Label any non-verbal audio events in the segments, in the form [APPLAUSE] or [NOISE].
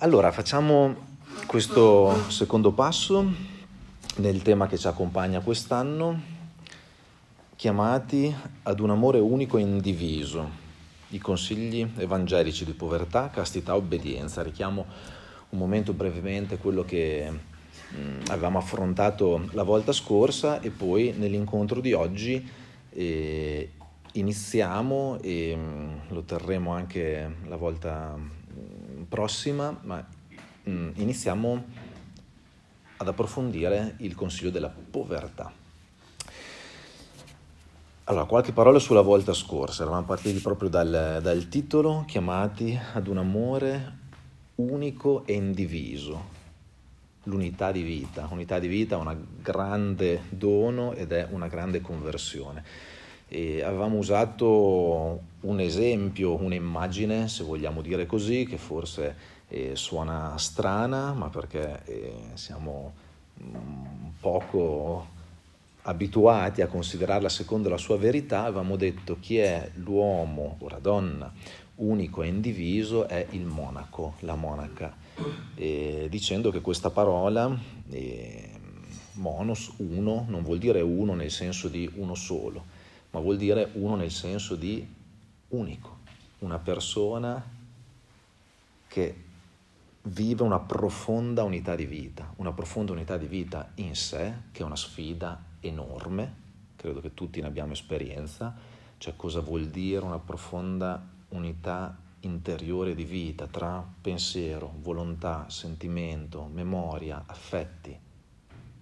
Allora, facciamo questo secondo passo nel tema che ci accompagna quest'anno, chiamati ad un amore unico e indiviso, i consigli evangelici di povertà, castità, obbedienza. Richiamo un momento brevemente quello che mm, avevamo affrontato la volta scorsa e poi nell'incontro di oggi eh, iniziamo e mm, lo terremo anche la volta prossima, ma mm, iniziamo ad approfondire il consiglio della povertà. Allora, qualche parola sulla volta scorsa, eravamo partiti proprio dal, dal titolo, chiamati ad un amore unico e indiviso, l'unità di vita. Unità di vita è un grande dono ed è una grande conversione. E avevamo usato un esempio, un'immagine, se vogliamo dire così, che forse eh, suona strana, ma perché eh, siamo mm, poco abituati a considerarla secondo la sua verità, avevamo detto chi è l'uomo o la donna unico e indiviso è il monaco, la monaca, eh, dicendo che questa parola, eh, monos, uno, non vuol dire uno nel senso di uno solo, ma vuol dire uno nel senso di unico, una persona che vive una profonda unità di vita, una profonda unità di vita in sé, che è una sfida enorme, credo che tutti ne abbiamo esperienza, cioè cosa vuol dire una profonda unità interiore di vita tra pensiero, volontà, sentimento, memoria, affetti.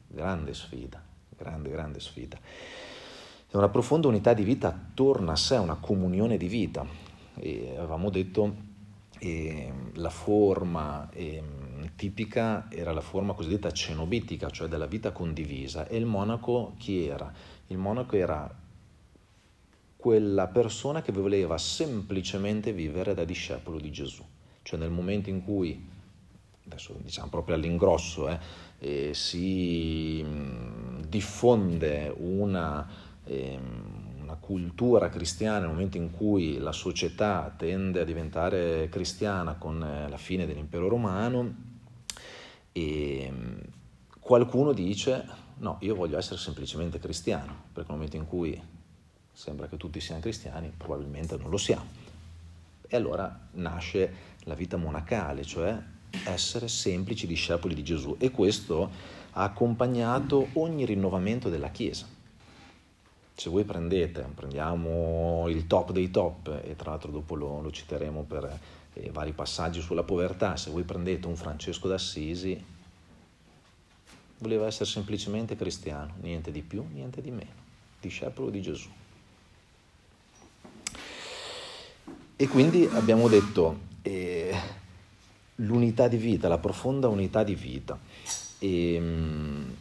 Grande sfida, grande, grande sfida. È una profonda unità di vita attorno a sé, una comunione di vita. E avevamo detto eh, la forma eh, tipica era la forma cosiddetta cenobitica, cioè della vita condivisa. E il monaco chi era? Il monaco era quella persona che voleva semplicemente vivere da discepolo di Gesù. Cioè nel momento in cui, adesso diciamo proprio all'ingrosso, eh, eh, si diffonde una una cultura cristiana nel momento in cui la società tende a diventare cristiana con eh, la fine dell'impero romano e ehm, qualcuno dice no, io voglio essere semplicemente cristiano, perché nel momento in cui sembra che tutti siano cristiani, probabilmente non lo siamo. E allora nasce la vita monacale, cioè essere semplici discepoli di Gesù e questo ha accompagnato ogni rinnovamento della Chiesa se voi prendete, prendiamo il top dei top e tra l'altro dopo lo, lo citeremo per eh, vari passaggi sulla povertà, se voi prendete un Francesco d'Assisi, voleva essere semplicemente cristiano, niente di più, niente di meno, discepolo di Gesù. E quindi abbiamo detto eh, l'unità di vita, la profonda unità di vita. E, ehm,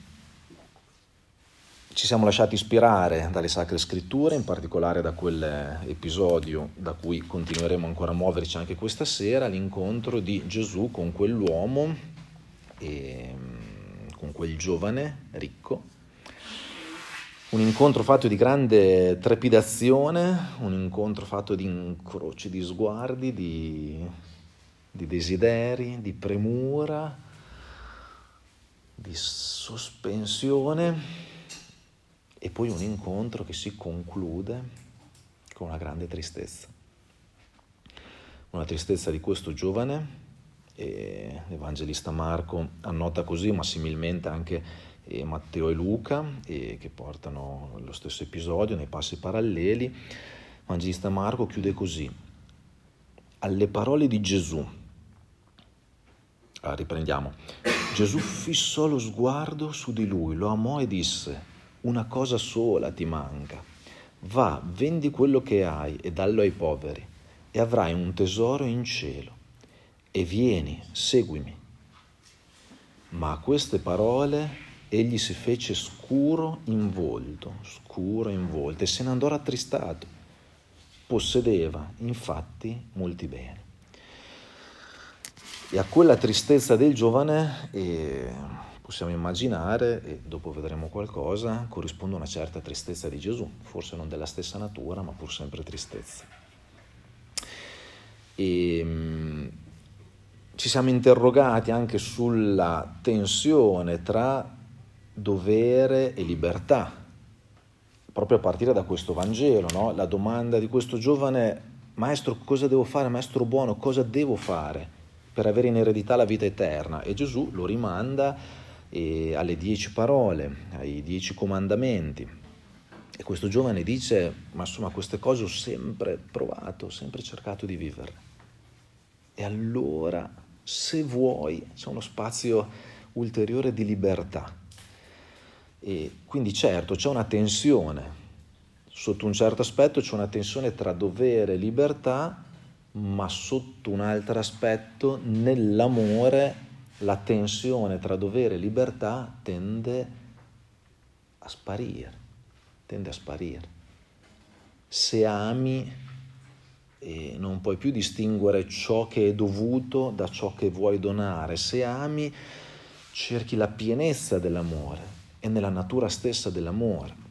ci siamo lasciati ispirare dalle sacre scritture, in particolare da quell'episodio da cui continueremo ancora a muoverci anche questa sera, l'incontro di Gesù con quell'uomo, e, con quel giovane ricco. Un incontro fatto di grande trepidazione, un incontro fatto di incroci di sguardi, di, di desideri, di premura, di sospensione e poi un incontro che si conclude con una grande tristezza. Una tristezza di questo giovane, l'Evangelista Marco annota così, ma similmente anche eh, Matteo e Luca, eh, che portano lo stesso episodio nei passi paralleli. L'Evangelista Marco chiude così, alle parole di Gesù. Ah, riprendiamo. Gesù fissò lo sguardo su di lui, lo amò e disse, una cosa sola ti manca. Va, vendi quello che hai e dallo ai poveri, e avrai un tesoro in cielo. E vieni, seguimi. Ma a queste parole egli si fece scuro in volto, scuro in volto, e se ne andò rattristato. Possedeva, infatti, molti beni. E a quella tristezza del giovane... Eh, possiamo immaginare, e dopo vedremo qualcosa, corrisponde a una certa tristezza di Gesù, forse non della stessa natura, ma pur sempre tristezza. E, ehm, ci siamo interrogati anche sulla tensione tra dovere e libertà, proprio a partire da questo Vangelo, no? la domanda di questo giovane, maestro cosa devo fare, maestro buono, cosa devo fare per avere in eredità la vita eterna? E Gesù lo rimanda alle dieci parole, ai dieci comandamenti. E questo giovane dice, ma insomma queste cose ho sempre provato, ho sempre cercato di viverle. E allora, se vuoi, c'è uno spazio ulteriore di libertà. E quindi certo c'è una tensione, sotto un certo aspetto c'è una tensione tra dovere e libertà, ma sotto un altro aspetto nell'amore la tensione tra dovere e libertà tende a sparire tende a sparire. Se ami eh, non puoi più distinguere ciò che è dovuto da ciò che vuoi donare. Se ami cerchi la pienezza dell'amore e nella natura stessa dell'amore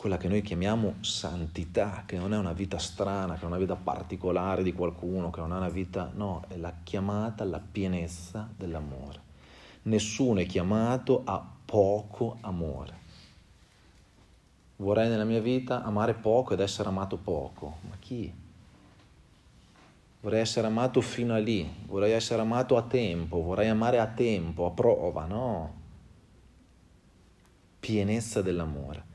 quella che noi chiamiamo santità, che non è una vita strana, che è una vita particolare di qualcuno, che non è una vita, no, è la chiamata alla pienezza dell'amore. Nessuno è chiamato a poco amore. Vorrei nella mia vita amare poco ed essere amato poco. Ma chi? Vorrei essere amato fino a lì, vorrei essere amato a tempo, vorrei amare a tempo, a prova, no? Pienezza dell'amore.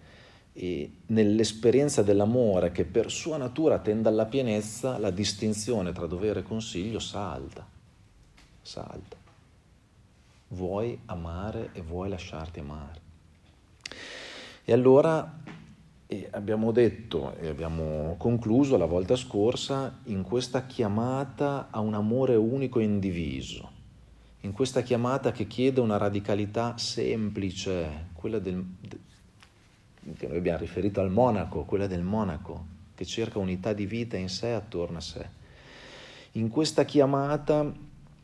E nell'esperienza dell'amore che per sua natura tende alla pienezza, la distinzione tra dovere e consiglio salta. Salta. Vuoi amare e vuoi lasciarti amare. E allora e abbiamo detto e abbiamo concluso la volta scorsa in questa chiamata a un amore unico e indiviso, in questa chiamata che chiede una radicalità semplice, quella del, che noi abbiamo riferito al monaco, quella del monaco, che cerca unità di vita in sé attorno a sé. In questa chiamata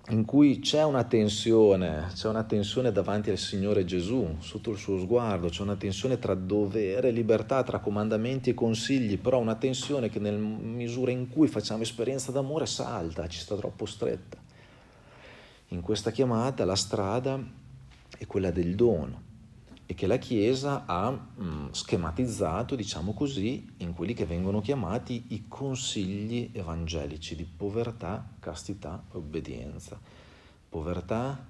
in cui c'è una tensione, c'è una tensione davanti al Signore Gesù, sotto il suo sguardo, c'è una tensione tra dovere e libertà, tra comandamenti e consigli, però una tensione che nel misura in cui facciamo esperienza d'amore salta, ci sta troppo stretta. In questa chiamata la strada è quella del dono e che la Chiesa ha mh, schematizzato, diciamo così, in quelli che vengono chiamati i consigli evangelici di povertà, castità e obbedienza. Povertà,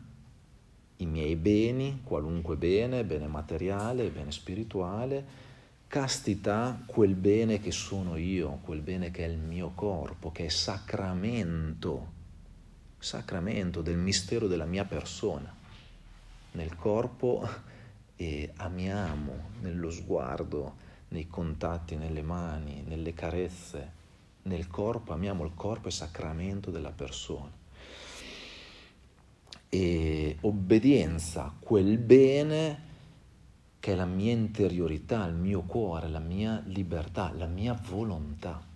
i miei beni, qualunque bene, bene materiale, bene spirituale, castità, quel bene che sono io, quel bene che è il mio corpo, che è sacramento, sacramento del mistero della mia persona. Nel corpo e amiamo nello sguardo, nei contatti, nelle mani, nelle carezze, nel corpo, amiamo il corpo e sacramento della persona. E obbedienza, quel bene che è la mia interiorità, il mio cuore, la mia libertà, la mia volontà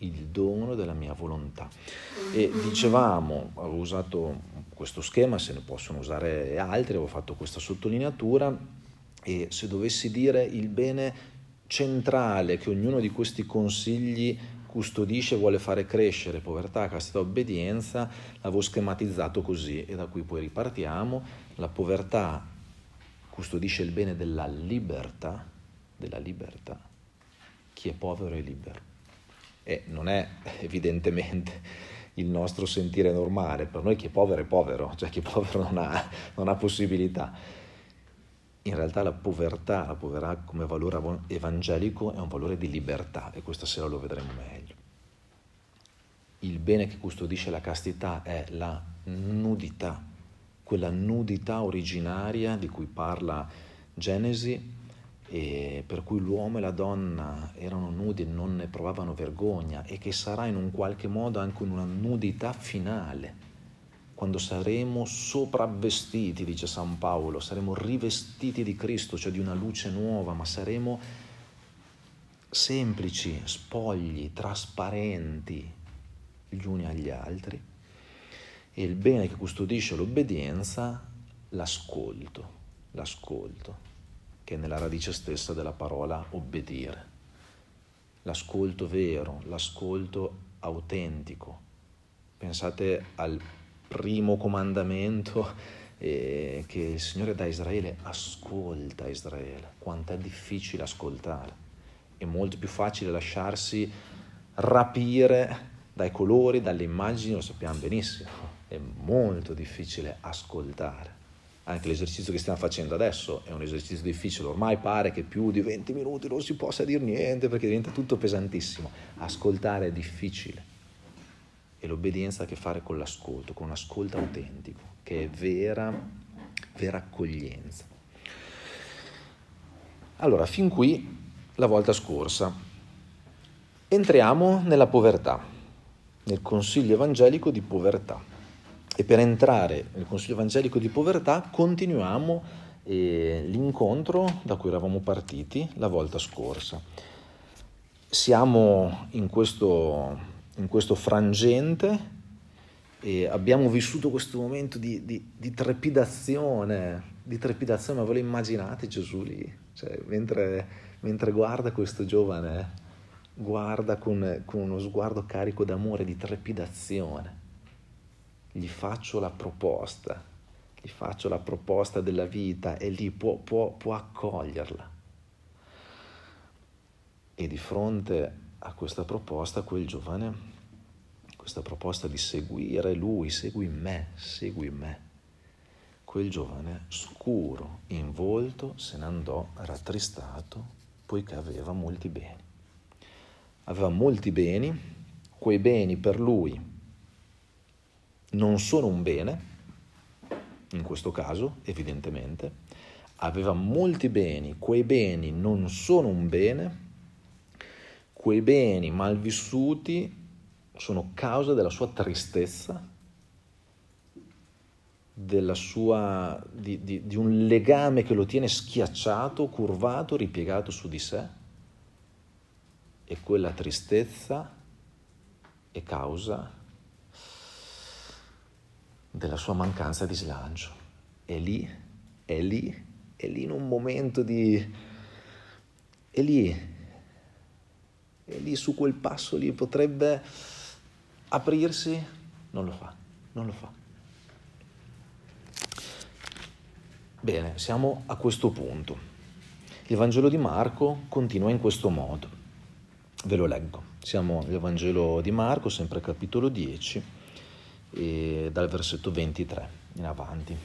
il dono della mia volontà. E dicevamo, avevo usato questo schema, se ne possono usare altri, avevo fatto questa sottolineatura e se dovessi dire il bene centrale che ognuno di questi consigli custodisce vuole fare crescere, povertà, castità, obbedienza, l'avevo schematizzato così e da qui poi ripartiamo. La povertà custodisce il bene della libertà, della libertà. Chi è povero è libero e non è evidentemente il nostro sentire normale, per noi chi è povero è povero, cioè chi è povero non ha, non ha possibilità. In realtà la povertà, la povertà come valore evangelico è un valore di libertà e questa sera lo vedremo meglio. Il bene che custodisce la castità è la nudità, quella nudità originaria di cui parla Genesi e per cui l'uomo e la donna erano nudi e non ne provavano vergogna e che sarà in un qualche modo anche una nudità finale, quando saremo sopravvestiti, dice San Paolo, saremo rivestiti di Cristo, cioè di una luce nuova, ma saremo semplici, spogli, trasparenti gli uni agli altri. E il bene che custodisce l'obbedienza, l'ascolto, l'ascolto che è nella radice stessa della parola obbedire. L'ascolto vero, l'ascolto autentico, Pensate al primo comandamento eh, che il Signore dà a Israele, ascolta Israele, quanto è difficile ascoltare. È molto più facile lasciarsi rapire dai colori, dalle immagini, lo sappiamo benissimo, è molto difficile ascoltare. Anche l'esercizio che stiamo facendo adesso è un esercizio difficile, ormai pare che più di 20 minuti non si possa dire niente perché diventa tutto pesantissimo. Ascoltare è difficile e l'obbedienza ha a che fare con l'ascolto, con un ascolto autentico, che è vera, vera accoglienza. Allora, fin qui la volta scorsa. Entriamo nella povertà, nel consiglio evangelico di povertà. E per entrare nel consiglio evangelico di povertà continuiamo eh, l'incontro da cui eravamo partiti la volta scorsa. Siamo in questo in questo frangente e abbiamo vissuto questo momento di, di, di, trepidazione, di trepidazione, ma ve lo immaginate Gesù lì? Cioè, mentre, mentre, guarda questo giovane, guarda con, con uno sguardo carico d'amore, di trepidazione. Gli faccio la proposta, gli faccio la proposta della vita e lì può, può, può accoglierla. E di fronte a questa proposta quel giovane, questa proposta di seguire lui, segui me, segui me. Quel giovane, scuro in volto, se ne andò rattristato poiché aveva molti beni. Aveva molti beni, quei beni per lui non sono un bene, in questo caso evidentemente, aveva molti beni, quei beni non sono un bene, quei beni mal vissuti sono causa della sua tristezza, della sua, di, di, di un legame che lo tiene schiacciato, curvato, ripiegato su di sé e quella tristezza è causa della sua mancanza di slancio. È lì, è lì, è lì in un momento di... è lì e lì su quel passo lì potrebbe aprirsi, non lo fa, non lo fa. Bene, siamo a questo punto. Il Vangelo di Marco continua in questo modo. Ve lo leggo. Siamo nel Vangelo di Marco, sempre capitolo 10, dal versetto 23 in avanti.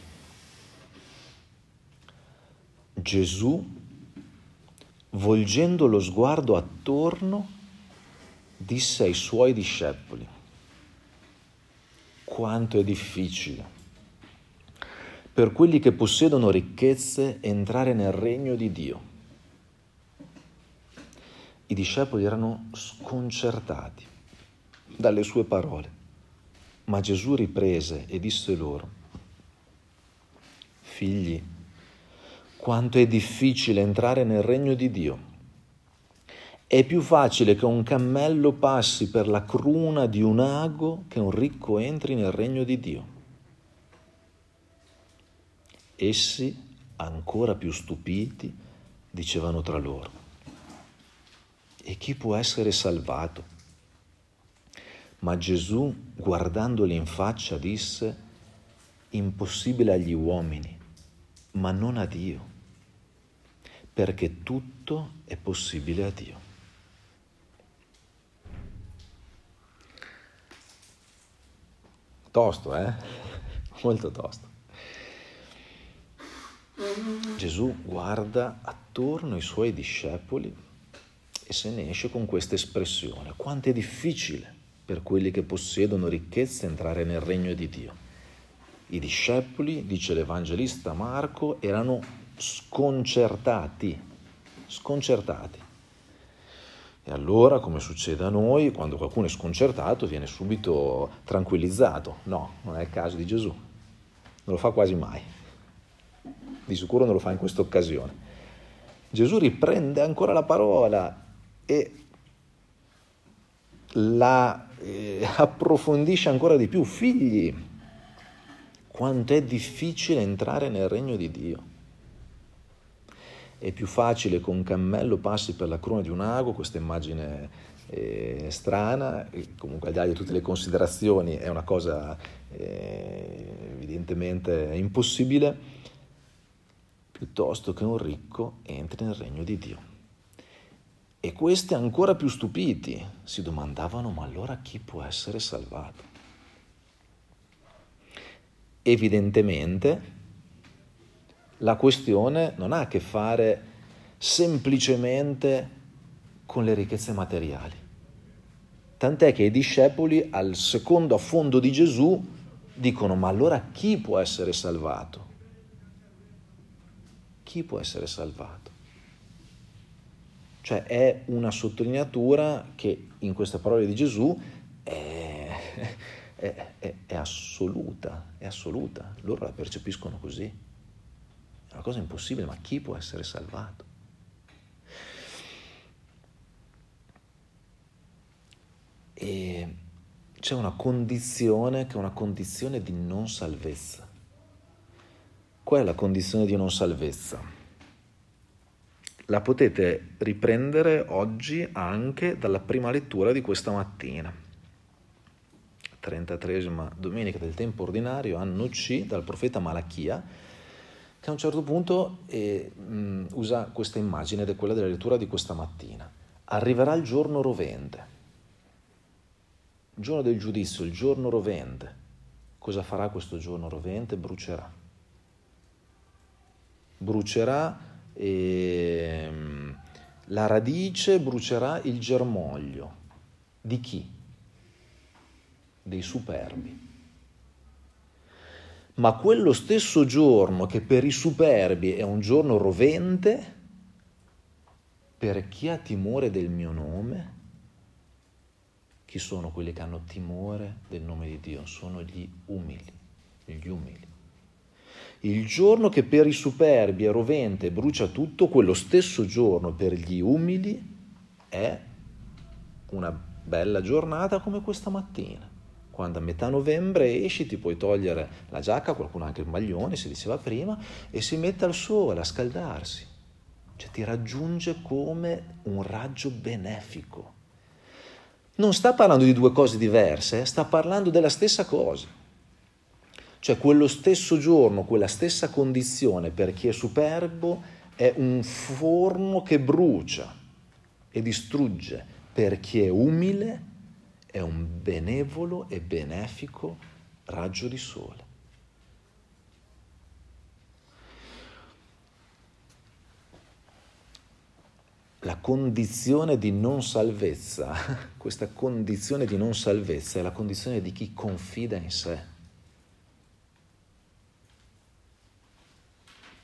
Gesù volgendo lo sguardo attorno, disse ai suoi discepoli, quanto è difficile per quelli che possiedono ricchezze entrare nel regno di Dio. I discepoli erano sconcertati dalle sue parole, ma Gesù riprese e disse loro, figli, quanto è difficile entrare nel regno di Dio. È più facile che un cammello passi per la cruna di un ago che un ricco entri nel regno di Dio. Essi, ancora più stupiti, dicevano tra loro, e chi può essere salvato? Ma Gesù, guardandoli in faccia, disse, impossibile agli uomini, ma non a Dio perché tutto è possibile a Dio. Tosto, eh? [LAUGHS] Molto tosto. Gesù guarda attorno i suoi discepoli e se ne esce con questa espressione. Quanto è difficile per quelli che possiedono ricchezze entrare nel regno di Dio. I discepoli, dice l'Evangelista Marco, erano sconcertati, sconcertati. E allora, come succede a noi, quando qualcuno è sconcertato viene subito tranquillizzato. No, non è il caso di Gesù. Non lo fa quasi mai. Di sicuro non lo fa in questa occasione. Gesù riprende ancora la parola e la eh, approfondisce ancora di più. Figli, quanto è difficile entrare nel regno di Dio. È più facile che un cammello passi per la cruna di un ago, questa immagine eh, strana, comunque al di là di tutte le considerazioni è una cosa eh, evidentemente impossibile, piuttosto che un ricco entri nel regno di Dio. E questi ancora più stupiti si domandavano ma allora chi può essere salvato? Evidentemente la questione non ha a che fare semplicemente con le ricchezze materiali. Tant'è che i discepoli al secondo affondo di Gesù dicono ma allora chi può essere salvato? Chi può essere salvato? Cioè è una sottolineatura che in queste parole di Gesù è, è, è, è assoluta, è assoluta, loro la percepiscono così. È una cosa impossibile, ma chi può essere salvato? E c'è una condizione che è una condizione di non salvezza. Qual è la condizione di non salvezza? La potete riprendere oggi anche dalla prima lettura di questa mattina. 33 domenica del tempo ordinario, anno C, dal profeta Malachia, che a un certo punto eh, mh, usa questa immagine ed è quella della lettura di questa mattina. Arriverà il giorno rovente il giorno del giudizio, il giorno rovente. Cosa farà questo giorno rovente? Brucerà. Brucerà e ehm, la radice, brucerà il germoglio. Di chi? Dei superbi. Ma quello stesso giorno che per i superbi è un giorno rovente, per chi ha timore del mio nome, chi sono quelli che hanno timore del nome di Dio? Sono gli umili, gli umili. Il giorno che per i superbi è rovente e brucia tutto, quello stesso giorno per gli umili è una bella giornata come questa mattina. Quando a metà novembre esci ti puoi togliere la giacca, qualcuno anche il maglione, si diceva prima, e si mette al sole a scaldarsi. Cioè ti raggiunge come un raggio benefico non sta parlando di due cose diverse, eh? sta parlando della stessa cosa. Cioè quello stesso giorno, quella stessa condizione per chi è superbo è un forno che brucia e distrugge, per chi è umile è un benevolo e benefico raggio di sole. la condizione di non salvezza, [LAUGHS] questa condizione di non salvezza è la condizione di chi confida in sé.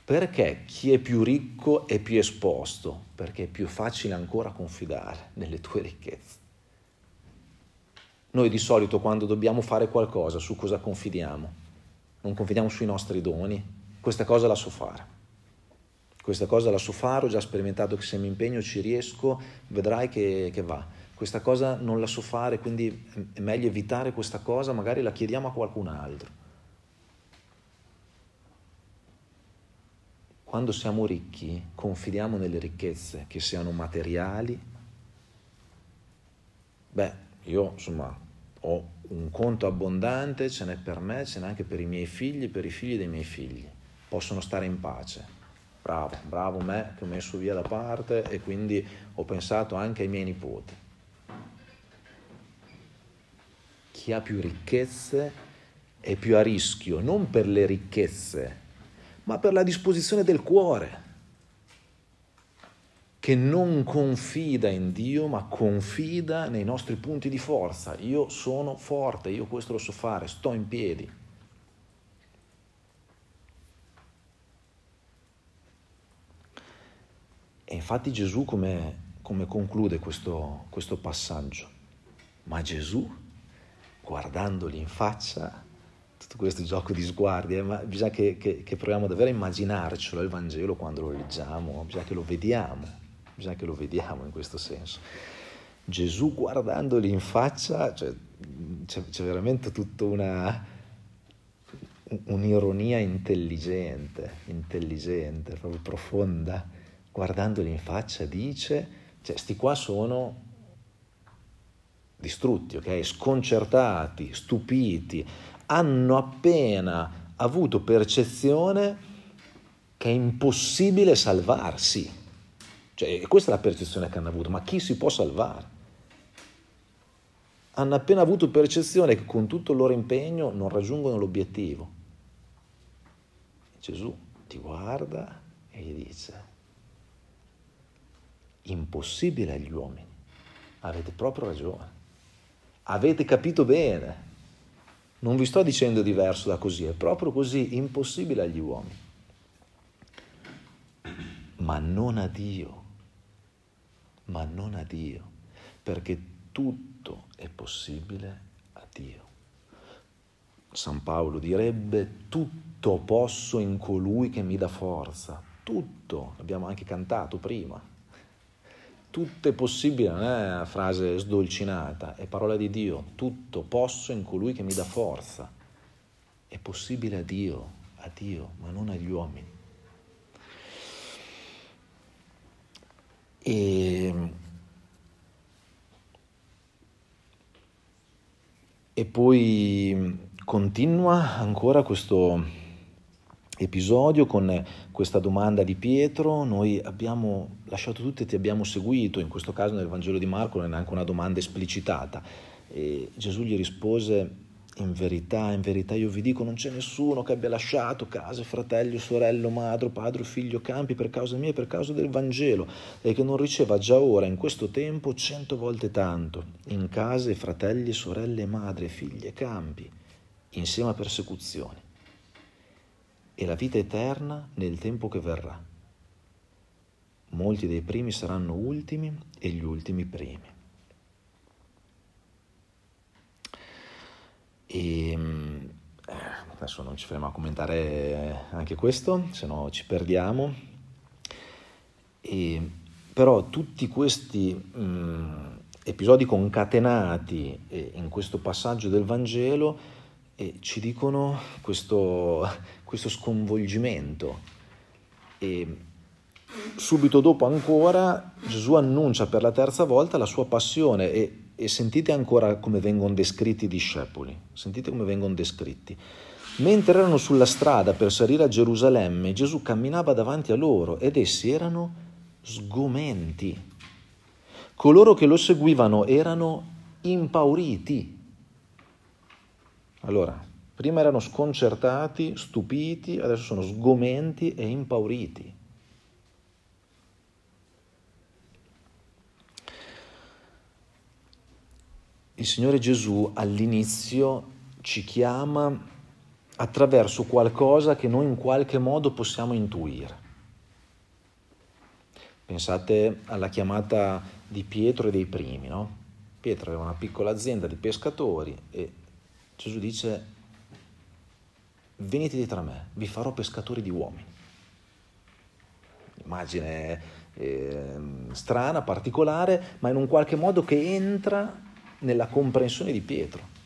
Perché chi è più ricco è più esposto? Perché è più facile ancora confidare nelle tue ricchezze. Noi di solito quando dobbiamo fare qualcosa, su cosa confidiamo? Non confidiamo sui nostri doni? Questa cosa la so fare questa cosa la so fare, ho già sperimentato che se mi impegno ci riesco, vedrai che, che va. Questa cosa non la so fare, quindi è meglio evitare questa cosa, magari la chiediamo a qualcun altro. Quando siamo ricchi, confidiamo nelle ricchezze, che siano materiali. Beh, io insomma ho un conto abbondante, ce n'è per me, ce n'è anche per i miei figli, per i figli dei miei figli. Possono stare in pace bravo, bravo me che ho messo via da parte e quindi ho pensato anche ai miei nipoti. Chi ha più ricchezze è più a rischio, non per le ricchezze, ma per la disposizione del cuore, che non confida in Dio, ma confida nei nostri punti di forza. Io sono forte, io questo lo so fare, sto in piedi. E infatti Gesù come, come conclude questo, questo passaggio? Ma Gesù, guardandoli in faccia, tutto questo gioco di sguardi, eh, ma bisogna che, che, che, proviamo davvero a immaginarcelo il Vangelo quando lo leggiamo, bisogna che lo vediamo, bisogna che lo vediamo in questo senso. Gesù guardandoli in faccia, cioè, c'è, c'è, veramente tutta una, un'ironia intelligente, intelligente, proprio profonda guardandoli in faccia, dice, cioè, sti qua sono distrutti, ok? Sconcertati, stupiti, hanno appena avuto percezione che è impossibile salvarsi. Cioè, questa è la percezione che hanno avuto, ma chi si può salvare? Hanno appena avuto percezione che con tutto il loro impegno non raggiungono l'obiettivo. Gesù ti guarda e gli dice, impossibile agli uomini, avete proprio ragione, avete capito bene, non vi sto dicendo diverso da così, è proprio così, impossibile agli uomini, ma non a Dio, ma non a Dio, perché tutto è possibile a Dio. San Paolo direbbe tutto posso in colui che mi dà forza, tutto, abbiamo anche cantato prima, tutto è possibile, non è una frase sdolcinata, è parola di Dio, tutto posso in colui che mi dà forza, è possibile a Dio, a Dio, ma non agli uomini. E, e poi continua ancora questo episodio con questa domanda di Pietro, noi abbiamo lasciato tutto e ti abbiamo seguito, in questo caso nel Vangelo di Marco non è neanche una domanda esplicitata. E Gesù gli rispose, in verità, in verità io vi dico, non c'è nessuno che abbia lasciato casa, fratello, sorello, madre, padre, figlio, campi per causa mia e per causa del Vangelo e che non riceva già ora, in questo tempo, cento volte tanto, in case, fratelli, sorelle, madre, figlie, campi, insieme a persecuzioni e la vita eterna nel tempo che verrà. Molti dei primi saranno ultimi e gli ultimi primi. E ehm, eh, adesso non ci fermiamo a commentare anche questo, se no ci perdiamo. E, però tutti questi mh, mm, episodi concatenati eh, in questo passaggio del Vangelo e ci dicono questo, questo sconvolgimento. E subito dopo ancora Gesù annuncia per la terza volta la sua passione e, e sentite ancora come vengono descritti i discepoli, sentite come vengono descritti. Mentre erano sulla strada per salire a Gerusalemme, Gesù camminava davanti a loro ed essi erano sgomenti. Coloro che lo seguivano erano impauriti allora, prima erano sconcertati, stupiti, adesso sono sgomenti e impauriti. Il Signore Gesù all'inizio ci chiama attraverso qualcosa che noi in qualche modo possiamo intuire. Pensate alla chiamata di Pietro e dei primi, no? Pietro aveva una piccola azienda di pescatori e Gesù dice, venite dietro a me, vi farò pescatori di uomini. Immagine eh, strana, particolare, ma in un qualche modo che entra nella comprensione di Pietro.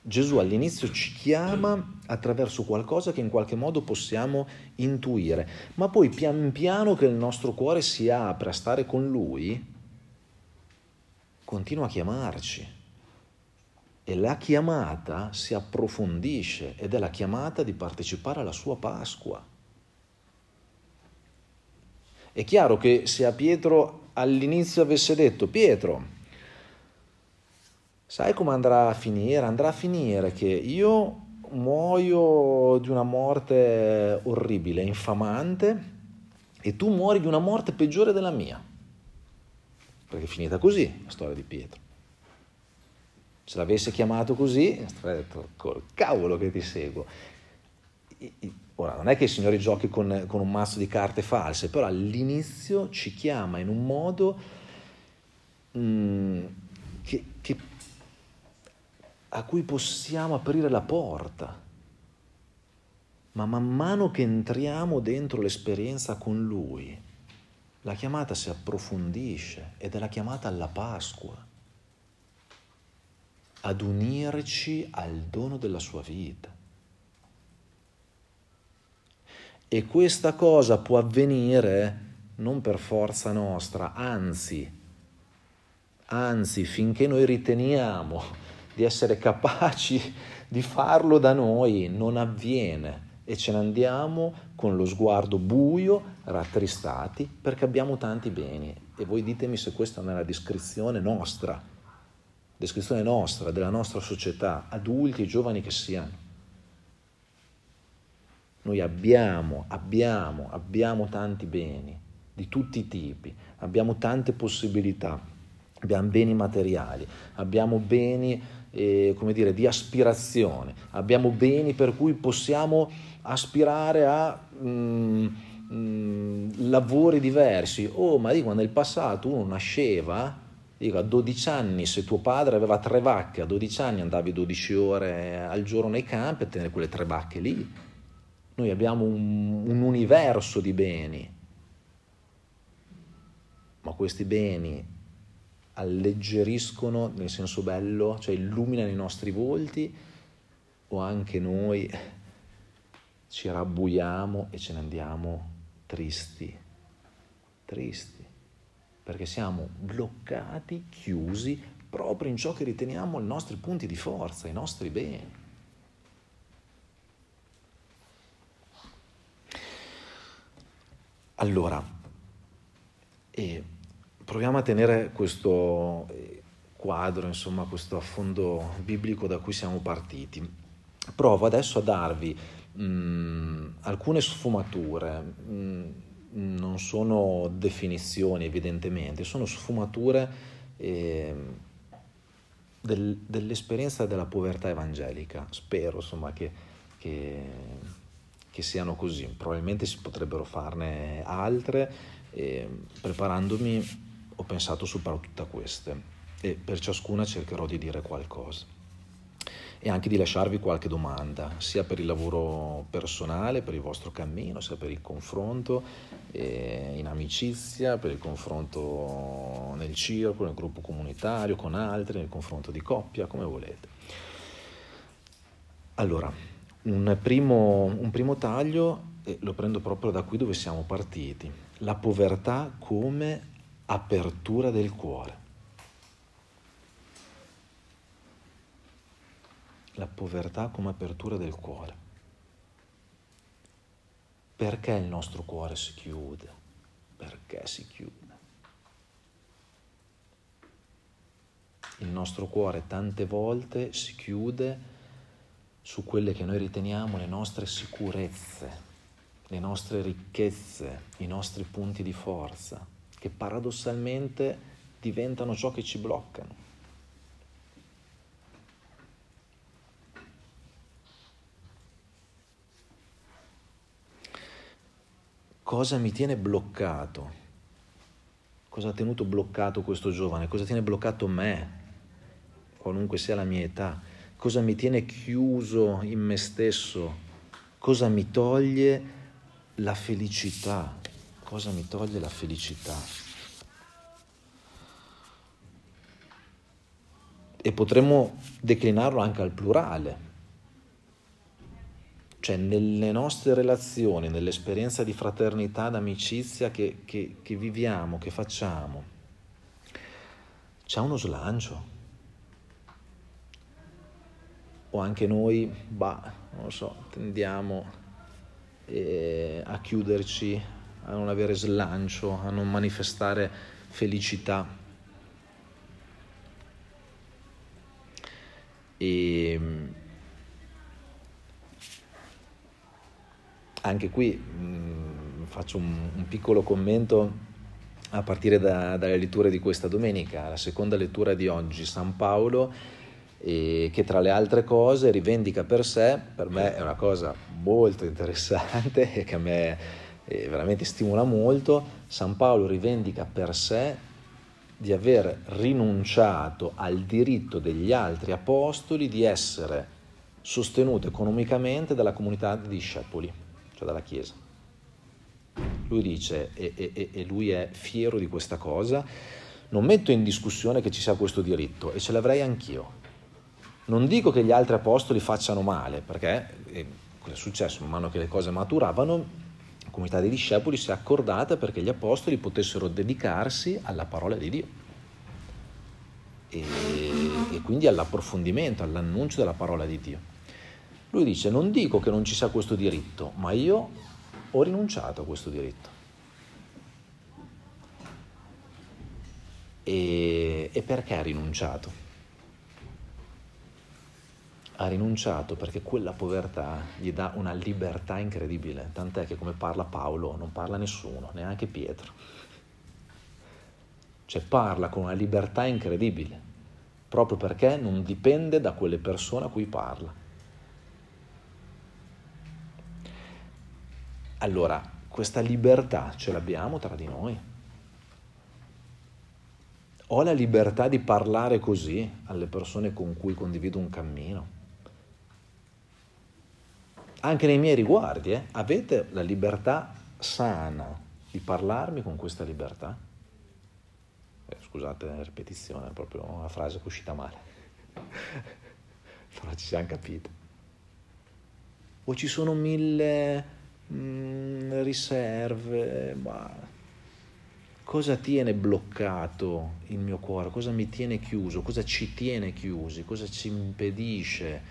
Gesù all'inizio ci chiama attraverso qualcosa che in qualche modo possiamo intuire, ma poi pian piano che il nostro cuore si apre a stare con Lui, continua a chiamarci e la chiamata si approfondisce ed è la chiamata di partecipare alla sua Pasqua. È chiaro che se a Pietro all'inizio avesse detto Pietro, sai come andrà a finire? Andrà a finire che io muoio di una morte orribile, infamante, e tu muori di una morte peggiore della mia. Perché è finita così la storia di Pietro. Se l'avesse chiamato così, avrei detto, col cavolo che ti seguo. Ora, non è che il Signore giochi con, con, un mazzo di carte false, però all'inizio ci chiama in un modo mm, che, che, a cui possiamo aprire la porta. Ma man mano che entriamo dentro l'esperienza con Lui, la chiamata si approfondisce ed è la chiamata alla Pasqua ad unirci al dono della sua vita. E questa cosa può avvenire non per forza nostra, anzi, Anzi, finché noi riteniamo di essere capaci di farlo da noi, non avviene e ce ne andiamo con lo sguardo buio, rattristati, perché abbiamo tanti beni. E voi ditemi se questa non è la descrizione nostra, descrizione nostra, della nostra società, adulti giovani che siano. Noi abbiamo, abbiamo, abbiamo tanti beni di tutti i tipi, abbiamo tante possibilità, abbiamo beni materiali, abbiamo beni eh, come dire, di aspirazione, abbiamo beni per cui possiamo aspirare a mm, mm, lavori diversi. Oh, ma dico, nel passato uno nasceva, dico, a 12 anni, se tuo padre aveva tre vacche, a 12 anni andavi 12 ore al giorno nei campi a tenere quelle tre vacche lì. Noi abbiamo un, un universo di beni, ma questi beni alleggeriscono nel senso bello, cioè illuminano i nostri volti o anche noi ci rabbuiamo e ce ne andiamo tristi, tristi, perché siamo bloccati, chiusi proprio in ciò che riteniamo i nostri punti di forza, i nostri beni. Allora, e proviamo a tenere questo eh, quadro, insomma, questo affondo biblico da cui siamo partiti. Provo adesso a darvi mh, mm, alcune sfumature, mh, mm, non sono definizioni evidentemente, sono sfumature eh, del, dell'esperienza della povertà evangelica. Spero insomma che, che, che siano così, probabilmente si potrebbero farne altre. Eh, preparandomi ho pensato soprattutto a queste e per ciascuna cercherò di dire qualcosa e anche di lasciarvi qualche domanda, sia per il lavoro personale, per il vostro cammino, sia per il confronto eh, in amicizia, per il confronto nel circolo, nel gruppo comunitario, con altri, nel confronto di coppia, come volete. Allora, un primo, un primo taglio, e lo prendo proprio da qui dove siamo partiti, la povertà come apertura del cuore. La povertà come apertura del cuore. Perché il nostro cuore si chiude? Perché si chiude? Il nostro cuore tante volte si chiude su quelle che noi riteniamo le nostre sicurezze, le nostre ricchezze, i nostri punti di forza che paradossalmente diventano ciò che ci bloccano. Cosa mi tiene bloccato? Cosa ha tenuto bloccato questo giovane? Cosa tiene bloccato me, qualunque sia la mia età? Cosa mi tiene chiuso in me stesso? Cosa mi toglie la felicità? cosa mi toglie la felicità. E potremmo declinarlo anche al plurale, cioè nelle nostre relazioni, nell'esperienza di fraternità, d'amicizia che, che, che viviamo, che facciamo, c'è uno slancio. O anche noi, bah, non lo so, tendiamo eh, a chiuderci a non avere slancio, a non manifestare felicità. E anche qui mh, mm, faccio un, un, piccolo commento a partire da, dalle letture di questa domenica, la seconda lettura di oggi, San Paolo, eh, che tra le altre cose rivendica per sé, per me è una cosa molto interessante [LAUGHS] e che a me e veramente stimola molto, San Paolo rivendica per sé di aver rinunciato al diritto degli altri apostoli di essere sostenuto economicamente dalla comunità di discepoli, cioè dalla Chiesa. Lui dice, e, e, e lui è fiero di questa cosa, non metto in discussione che ci sia questo diritto e ce l'avrei anch'io. Non dico che gli altri apostoli facciano male, perché eh, cosa è successo? Man mano che le cose maturavano, la comunità dei discepoli si è accordata perché gli apostoli potessero dedicarsi alla parola di Dio. e, e quindi all'approfondimento, all'annuncio della parola di Dio. Lui dice, non dico che non ci sia questo diritto, ma io ho rinunciato a questo diritto. E, e perché ha rinunciato? Ha rinunciato perché quella povertà gli dà una libertà incredibile, tant'è che come parla Paolo non parla nessuno, neanche Pietro. Cioè parla con una libertà incredibile, proprio perché non dipende da quelle persone a cui parla. Allora, questa libertà ce l'abbiamo tra di noi? Ho la libertà di parlare così alle persone con cui condivido un cammino. Anche nei miei riguardi, eh? avete la libertà sana di parlarmi con questa libertà? Eh, scusate la ripetizione, è proprio una frase che è uscita male. [LAUGHS] Però ci siamo capiti. O ci sono mille mm, riserve, ma cosa tiene bloccato il mio cuore, cosa mi tiene chiuso, cosa ci tiene chiusi, cosa ci impedisce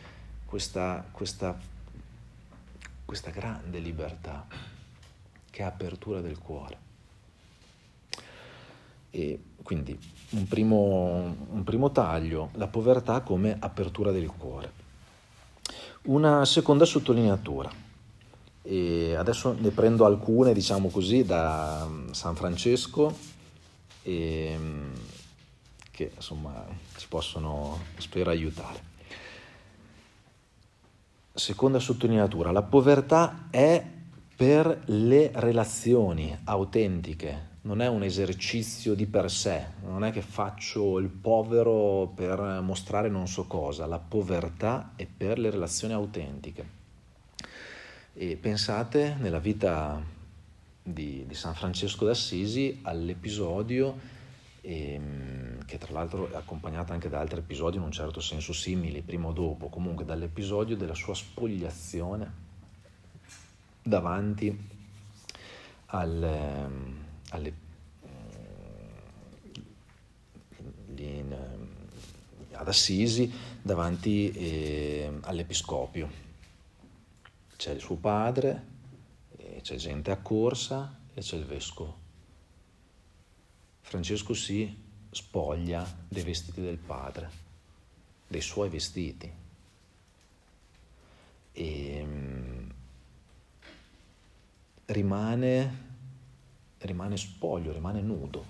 questa, questa, questa grande libertà che è apertura del cuore. E quindi un primo, un primo taglio, la povertà come apertura del cuore. Una seconda sottolineatura e adesso ne prendo alcune, diciamo così, da mm, San Francesco, e, mm, che insomma ci possono, spero, aiutare. Seconda sottolineatura, la povertà è per le relazioni autentiche, non è un esercizio di per sé, non è che faccio il povero per mostrare non so cosa, la povertà è per le relazioni autentiche. E pensate nella vita di, di San Francesco d'Assisi all'episodio ehm, che tra l'altro è accompagnato anche da altri episodi in un certo senso simili, prima o dopo, comunque dall'episodio della sua spogliazione davanti al, ehm, alle, in, ad Assisi davanti eh, all'Episcopio c'è il suo padre, c'è gente accorsa e c'è il vescovo. Francesco si spoglia dei vestiti del padre, dei suoi vestiti. E mm, rimane, rimane spoglio, rimane nudo.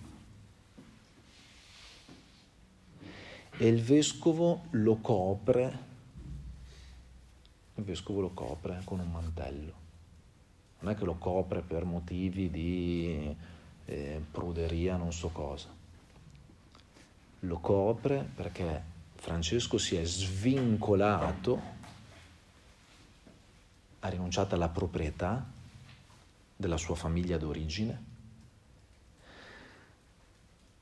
E il vescovo lo copre il vescovo lo copre con un mantello. Non è che lo copre per motivi di eh, pruderia, non so cosa. Lo copre perché Francesco si è svincolato, ha rinunciato alla proprietà della sua famiglia d'origine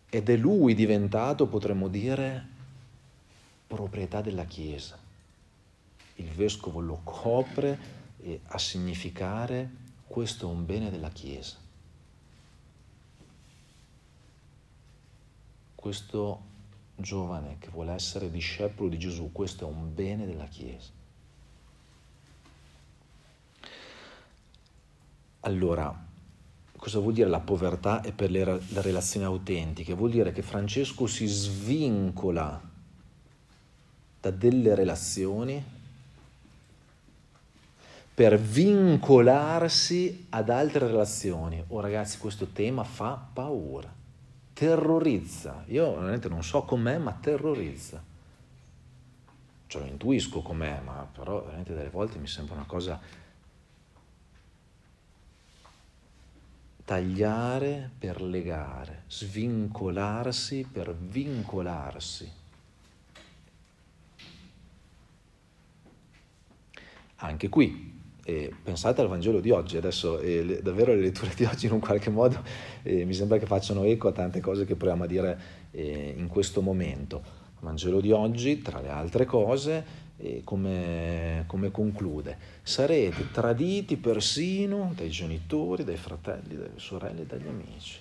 ed è lui diventato, potremmo dire, proprietà della Chiesa il vescovo lo copre a significare questo è un bene della Chiesa. Questo giovane che vuole essere discepolo di Gesù, questo è un bene della Chiesa. Allora, cosa vuol dire la povertà e per le, le relazioni autentiche? Vuol dire che Francesco si svincola da delle relazioni per vincolarsi ad altre relazioni. Oh ragazzi, questo tema fa paura, terrorizza. Io veramente non so com'è, ma terrorizza. Cioè lo intuisco com'è, ma però veramente delle volte mi sembra una cosa tagliare per legare, svincolarsi per vincolarsi. Anche qui e pensate al Vangelo di oggi, adesso eh, davvero le letture di oggi in un qualche modo eh, mi sembra che facciano eco a tante cose che proviamo a dire eh, in questo momento. Il Vangelo di oggi, tra le altre cose, eh, come, come conclude? Sarete traditi persino dai genitori, dai fratelli, dalle sorelle e dagli amici.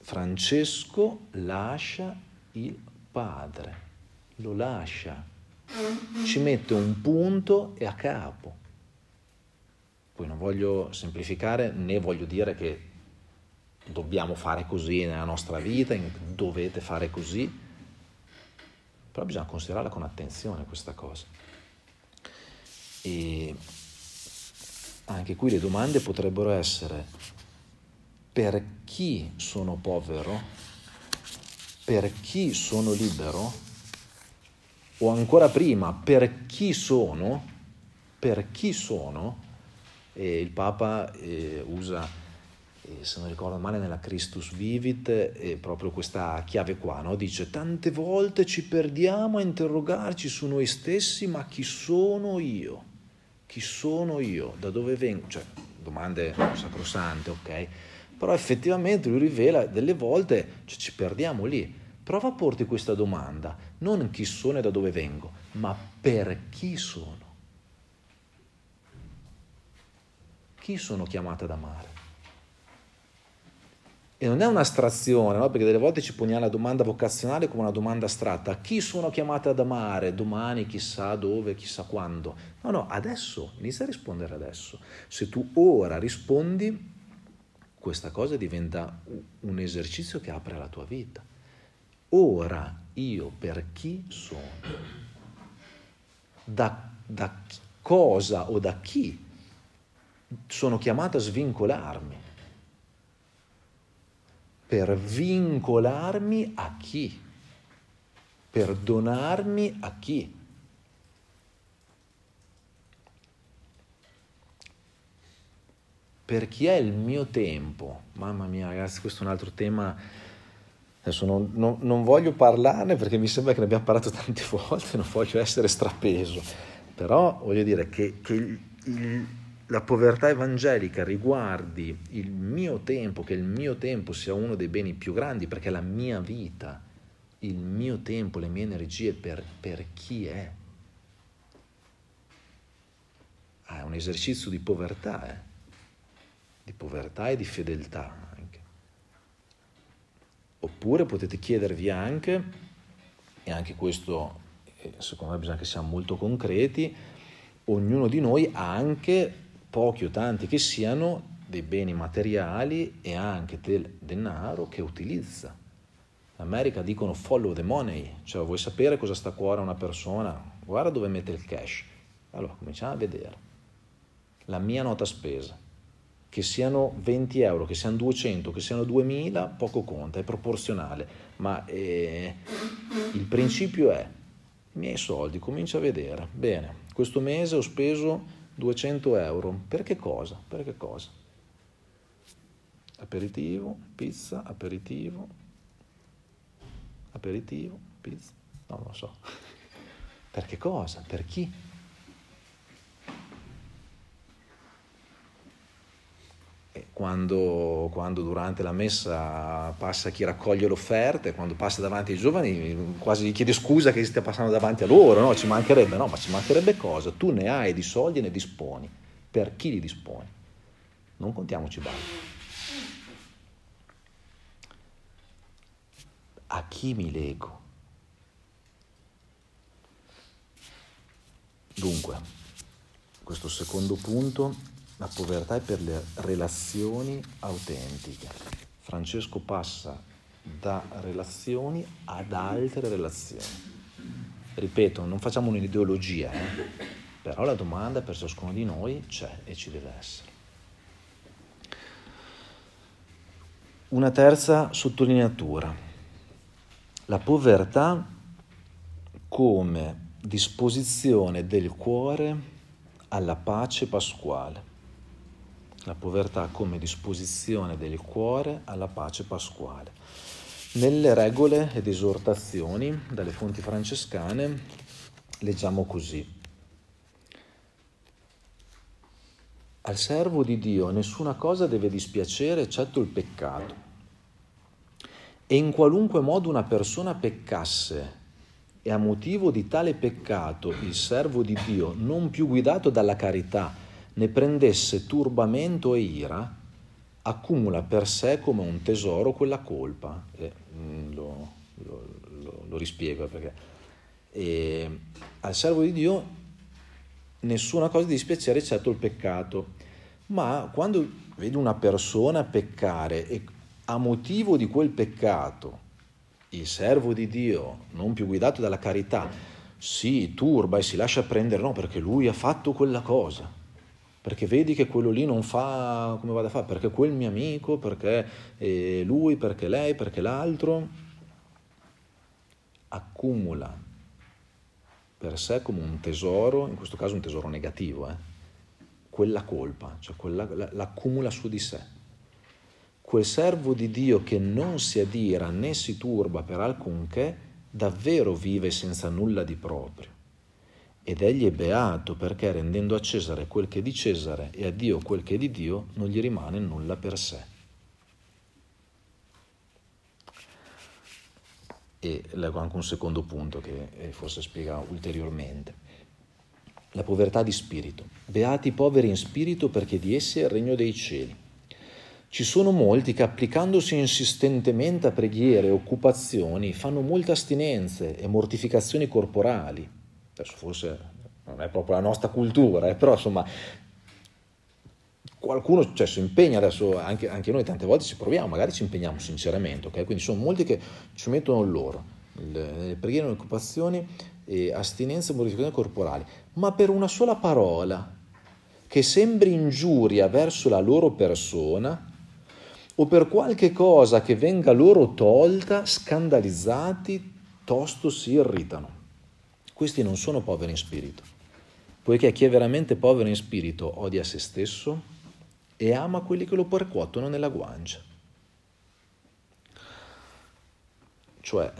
Francesco lascia il padre, lo lascia, ci mette un punto e a capo. Poi non voglio semplificare né voglio dire che dobbiamo fare così nella nostra vita, dovete fare così, però bisogna considerarla con attenzione questa cosa. E anche qui le domande potrebbero essere per chi sono povero, per chi sono libero, o ancora prima, per chi sono, per chi sono, e il Papa eh, usa, eh, se non ricordo male, nella Christus Vivit, eh, proprio questa chiave qua, no? dice tante volte ci perdiamo a interrogarci su noi stessi, ma chi sono io? Chi sono io? Da dove vengo? Cioè, domande sacrosante, ok? Però effettivamente lui rivela delle volte cioè, ci perdiamo lì. Prova a porti questa domanda, non chi sono e da dove vengo, ma per chi sono. chi sono chiamata ad amare? E non è un'astrazione, no? perché delle volte ci poniamo la domanda vocazionale come una domanda astratta. Chi sono chiamate ad amare? Domani, chissà dove, chissà quando. No, no, adesso, inizia a rispondere adesso. Se tu ora rispondi, questa cosa diventa un esercizio che apre la tua vita. Ora io per chi sono? Da, da cosa o da chi sono chiamato a svincolarmi. Per vincolarmi a chi? Per donarmi a chi? Per chi è il mio tempo? Mamma mia ragazzi, questo è un altro tema. Adesso non, non, non voglio parlarne perché mi sembra che ne abbiamo parlato tante [LAUGHS] volte, non voglio essere strapeso, però voglio dire che, che il, il la povertà evangelica riguardi il mio tempo, che il mio tempo sia uno dei beni più grandi, perché la mia vita, il mio tempo, le mie energie per, per chi è? Ah, è un esercizio di povertà, eh? di povertà e di fedeltà. Oppure potete chiedervi anche, e anche questo eh, secondo me bisogna che siamo molto concreti, ognuno di noi ha anche pochi o tanti che siano, dei beni materiali e anche del denaro che utilizza. In America dicono follow the money, cioè vuoi sapere cosa sta a cuore una persona, guarda dove mette il cash. Allora cominciamo a vedere. La mia nota spesa, che siano 20 euro, che siano 200, che siano 2000, poco conta, è proporzionale, ma eh, il principio è i miei soldi, comincio a vedere. Bene, questo mese ho speso 200 euro. Per che cosa? Per che cosa? Aperitivo, pizza, aperitivo, aperitivo, pizza, no, non lo so. [LAUGHS] Per che cosa? Per chi? Quando, quando, durante la messa passa chi raccoglie l'offerta quando passa davanti ai giovani quasi chiede scusa che stia passando davanti a loro, no? Ci mancherebbe, no, ma ci mancherebbe cosa? Tu ne hai di soldi e ne disponi. Per chi li disponi? Non contiamoci bene. A chi mi lego? Dunque, questo secondo punto la povertà è per le relazioni autentiche. Francesco passa da relazioni ad altre relazioni. Ripeto, non facciamo un'ideologia, eh? però la domanda per ciascuno di noi c'è e ci deve essere. Una terza sottolineatura. La povertà come disposizione del cuore alla pace pasquale la povertà come disposizione del cuore alla pace pasquale. Nelle regole ed esortazioni dalle fonti francescane leggiamo così. Al servo di Dio nessuna cosa deve dispiacere eccetto il peccato. E in qualunque modo una persona peccasse e a motivo di tale peccato il servo di Dio, non più guidato dalla carità, ne prendesse turbamento e ira, accumula per sé come un tesoro quella colpa. Eh, lo, lo, lo, lo, rispiego perché e al servo di Dio nessuna cosa di dispiacere eccetto il peccato. Ma quando vedi una persona peccare e a motivo di quel peccato il servo di Dio, non più guidato dalla carità, si turba e si lascia prendere, no, perché lui ha fatto quella cosa, perché vedi che quello lì non fa come vada a fare, perché quel mio amico, perché eh, lui, perché lei, perché l'altro, accumula per sé come un tesoro, in questo caso un tesoro negativo, eh, quella colpa, cioè quella, l'accumula su di sé. Quel servo di Dio che non si adira né si turba per alcunché, davvero vive senza nulla di proprio. Ed egli è beato perché rendendo a Cesare quel che è di Cesare e a Dio quel che è di Dio, non gli rimane nulla per sé. E leggo anche un secondo punto che eh, forse spiega ulteriormente. La povertà di spirito. Beati i poveri in spirito perché di essi è il regno dei cieli. Ci sono molti che applicandosi insistentemente a preghiere e occupazioni fanno molte astinenze e mortificazioni corporali. Adesso forse non è proprio la nostra cultura, eh, però insomma qualcuno cioè, si impegna adesso, anche, anche, noi tante volte ci proviamo, magari ci impegniamo sinceramente, ok? Quindi sono molti che ci mettono loro, le preghiere, le occupazioni, e astinenza e mortificazioni corporali, ma per una sola parola che sembri ingiuria verso la loro persona o per qualche cosa che venga loro tolta, scandalizzati, tosto si irritano. Questi non sono poveri in spirito, poiché chi è veramente povero in spirito odia se stesso, e ama quelli che lo percuotono nella guancia. Cioè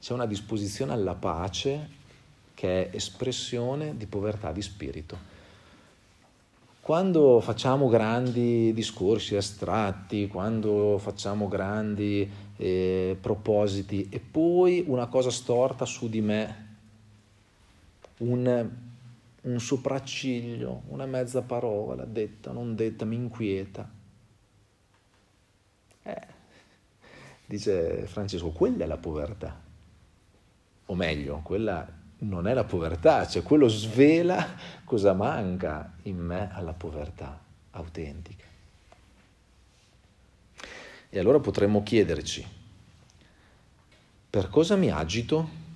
c'è una disposizione alla pace che è espressione di povertà di spirito. Quando facciamo grandi discorsi astratti, quando facciamo grandi eh, propositi e poi una cosa storta su di me, un un sopracciglio, una mezza parola, detta, non detta, mi inquieta. Eh, dice Francesco, quella è la povertà. O meglio, quella non è la povertà, cioè quello svela cosa manca in me alla povertà autentica. E allora potremmo chiederci, per cosa mi agito?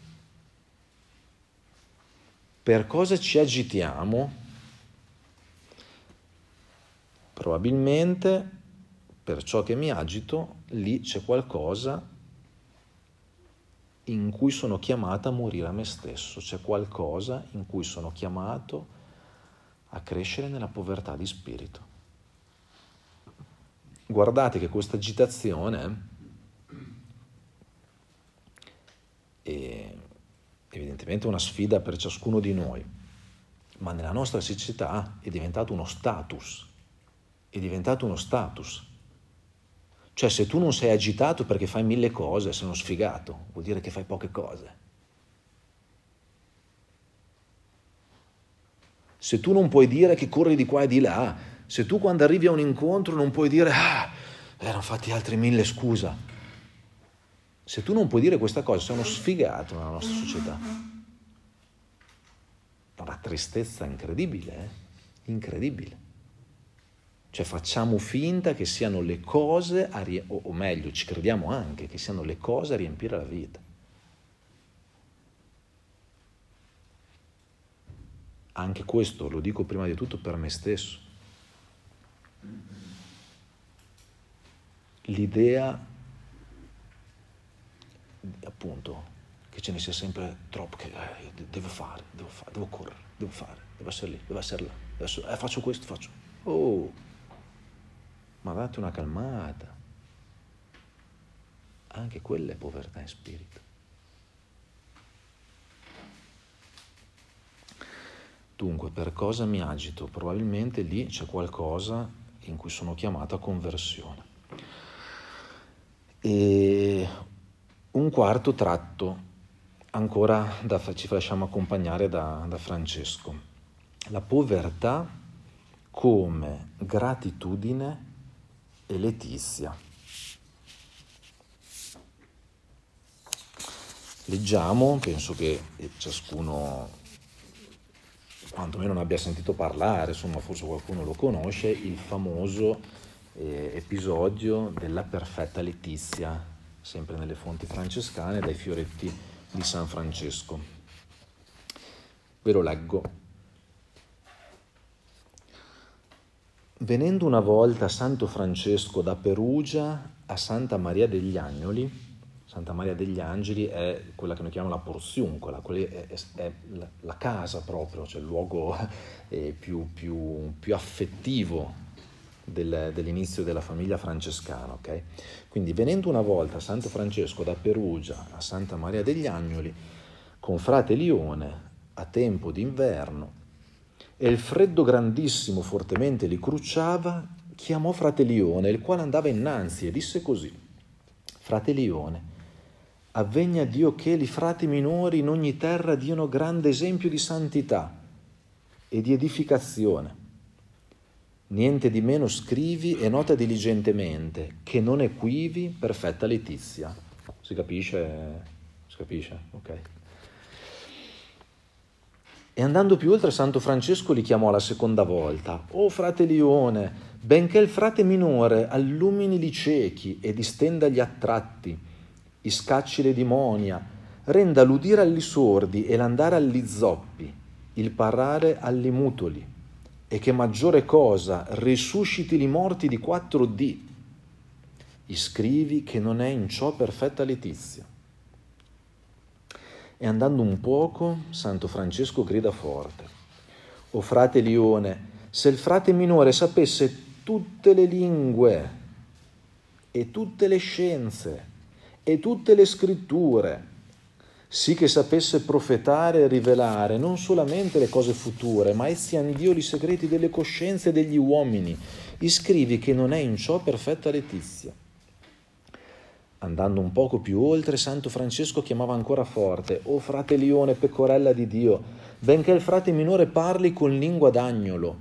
Per cosa ci agitiamo? Probabilmente per ciò che mi agito, lì c'è qualcosa in cui sono chiamata a morire a me stesso, c'è qualcosa in cui sono chiamato a crescere nella povertà di spirito. Guardate che questa agitazione è evidentemente una sfida per ciascuno di noi, ma nella nostra società è diventato uno status, è diventato uno status. Cioè se tu non sei agitato perché fai mille cose, sei uno sfigato, vuol dire che fai poche cose. Se tu non puoi dire che corri di qua e di là, se tu quando arrivi a un incontro non puoi dire ah, erano fatti altri mille scusa, se tu non puoi dire questa cosa, sei uno sfigato nella nostra società. Una tristezza incredibile, eh? incredibile. Cioè facciamo finta che siano le cose, rie- o meglio, ci crediamo anche che siano le cose a riempire la vita. Anche questo lo dico prima di tutto per me stesso. L'idea appunto che ce ne sia sempre troppo, che eh, devo fare, devo fare, devo correre, devo fare, devo essere lì, devo essere là, adesso eh, faccio questo, faccio. Oh, ma date una calmata. Anche quella è povertà in spirito. Dunque, per cosa mi agito? Probabilmente lì c'è qualcosa in cui sono chiamato a conversione. E un quarto tratto, ancora da, ci lasciamo accompagnare da, da Francesco. La povertà come gratitudine e Letizia. Leggiamo, penso che ciascuno quantomeno ne abbia sentito parlare, insomma forse qualcuno lo conosce, il famoso eh, episodio della perfetta Letizia, sempre nelle fonti francescane, dai fioretti di San Francesco. Ve lo leggo. Venendo una volta Santo Francesco da Perugia a Santa Maria degli Agnoli, Santa Maria degli Angeli è quella che noi chiamiamo la porziuncola, è, è, è la casa proprio, cioè il luogo eh, più, più, più affettivo del, dell'inizio della famiglia francescana. Okay? Quindi venendo una volta Santo Francesco da Perugia a Santa Maria degli Agnoli, con frate Lione, a tempo d'inverno, e il freddo grandissimo fortemente li crucciava, chiamò frate Lione, il quale andava innanzi, e disse così, frate Lione, avvegna Dio che li frati minori in ogni terra diano grande esempio di santità e di edificazione. Niente di meno scrivi e nota diligentemente, che non equivi perfetta letizia. Si capisce? Si capisce? Ok. E andando più oltre, Santo Francesco li chiamò la seconda volta. O frate Lione, benché il frate minore allumini li ciechi e distenda gli attratti, iscacci le dimonia, renda l'udire agli sordi e l'andare agli zoppi, il parlare agli mutoli, e che maggiore cosa risusciti li morti di quattro d Iscrivi che non è in ciò perfetta letizia. E andando un poco, Santo Francesco grida forte. O frate Lione, se il frate minore sapesse tutte le lingue e tutte le scienze e tutte le scritture, sì che sapesse profetare e rivelare non solamente le cose future, ma essi hanno Dio i segreti delle coscienze degli uomini, iscrivi che non è in ciò perfetta letizia. Andando un poco più oltre, Santo Francesco chiamava ancora forte, O frate Lione, pecorella di Dio, benché il frate minore parli con lingua d'agnolo,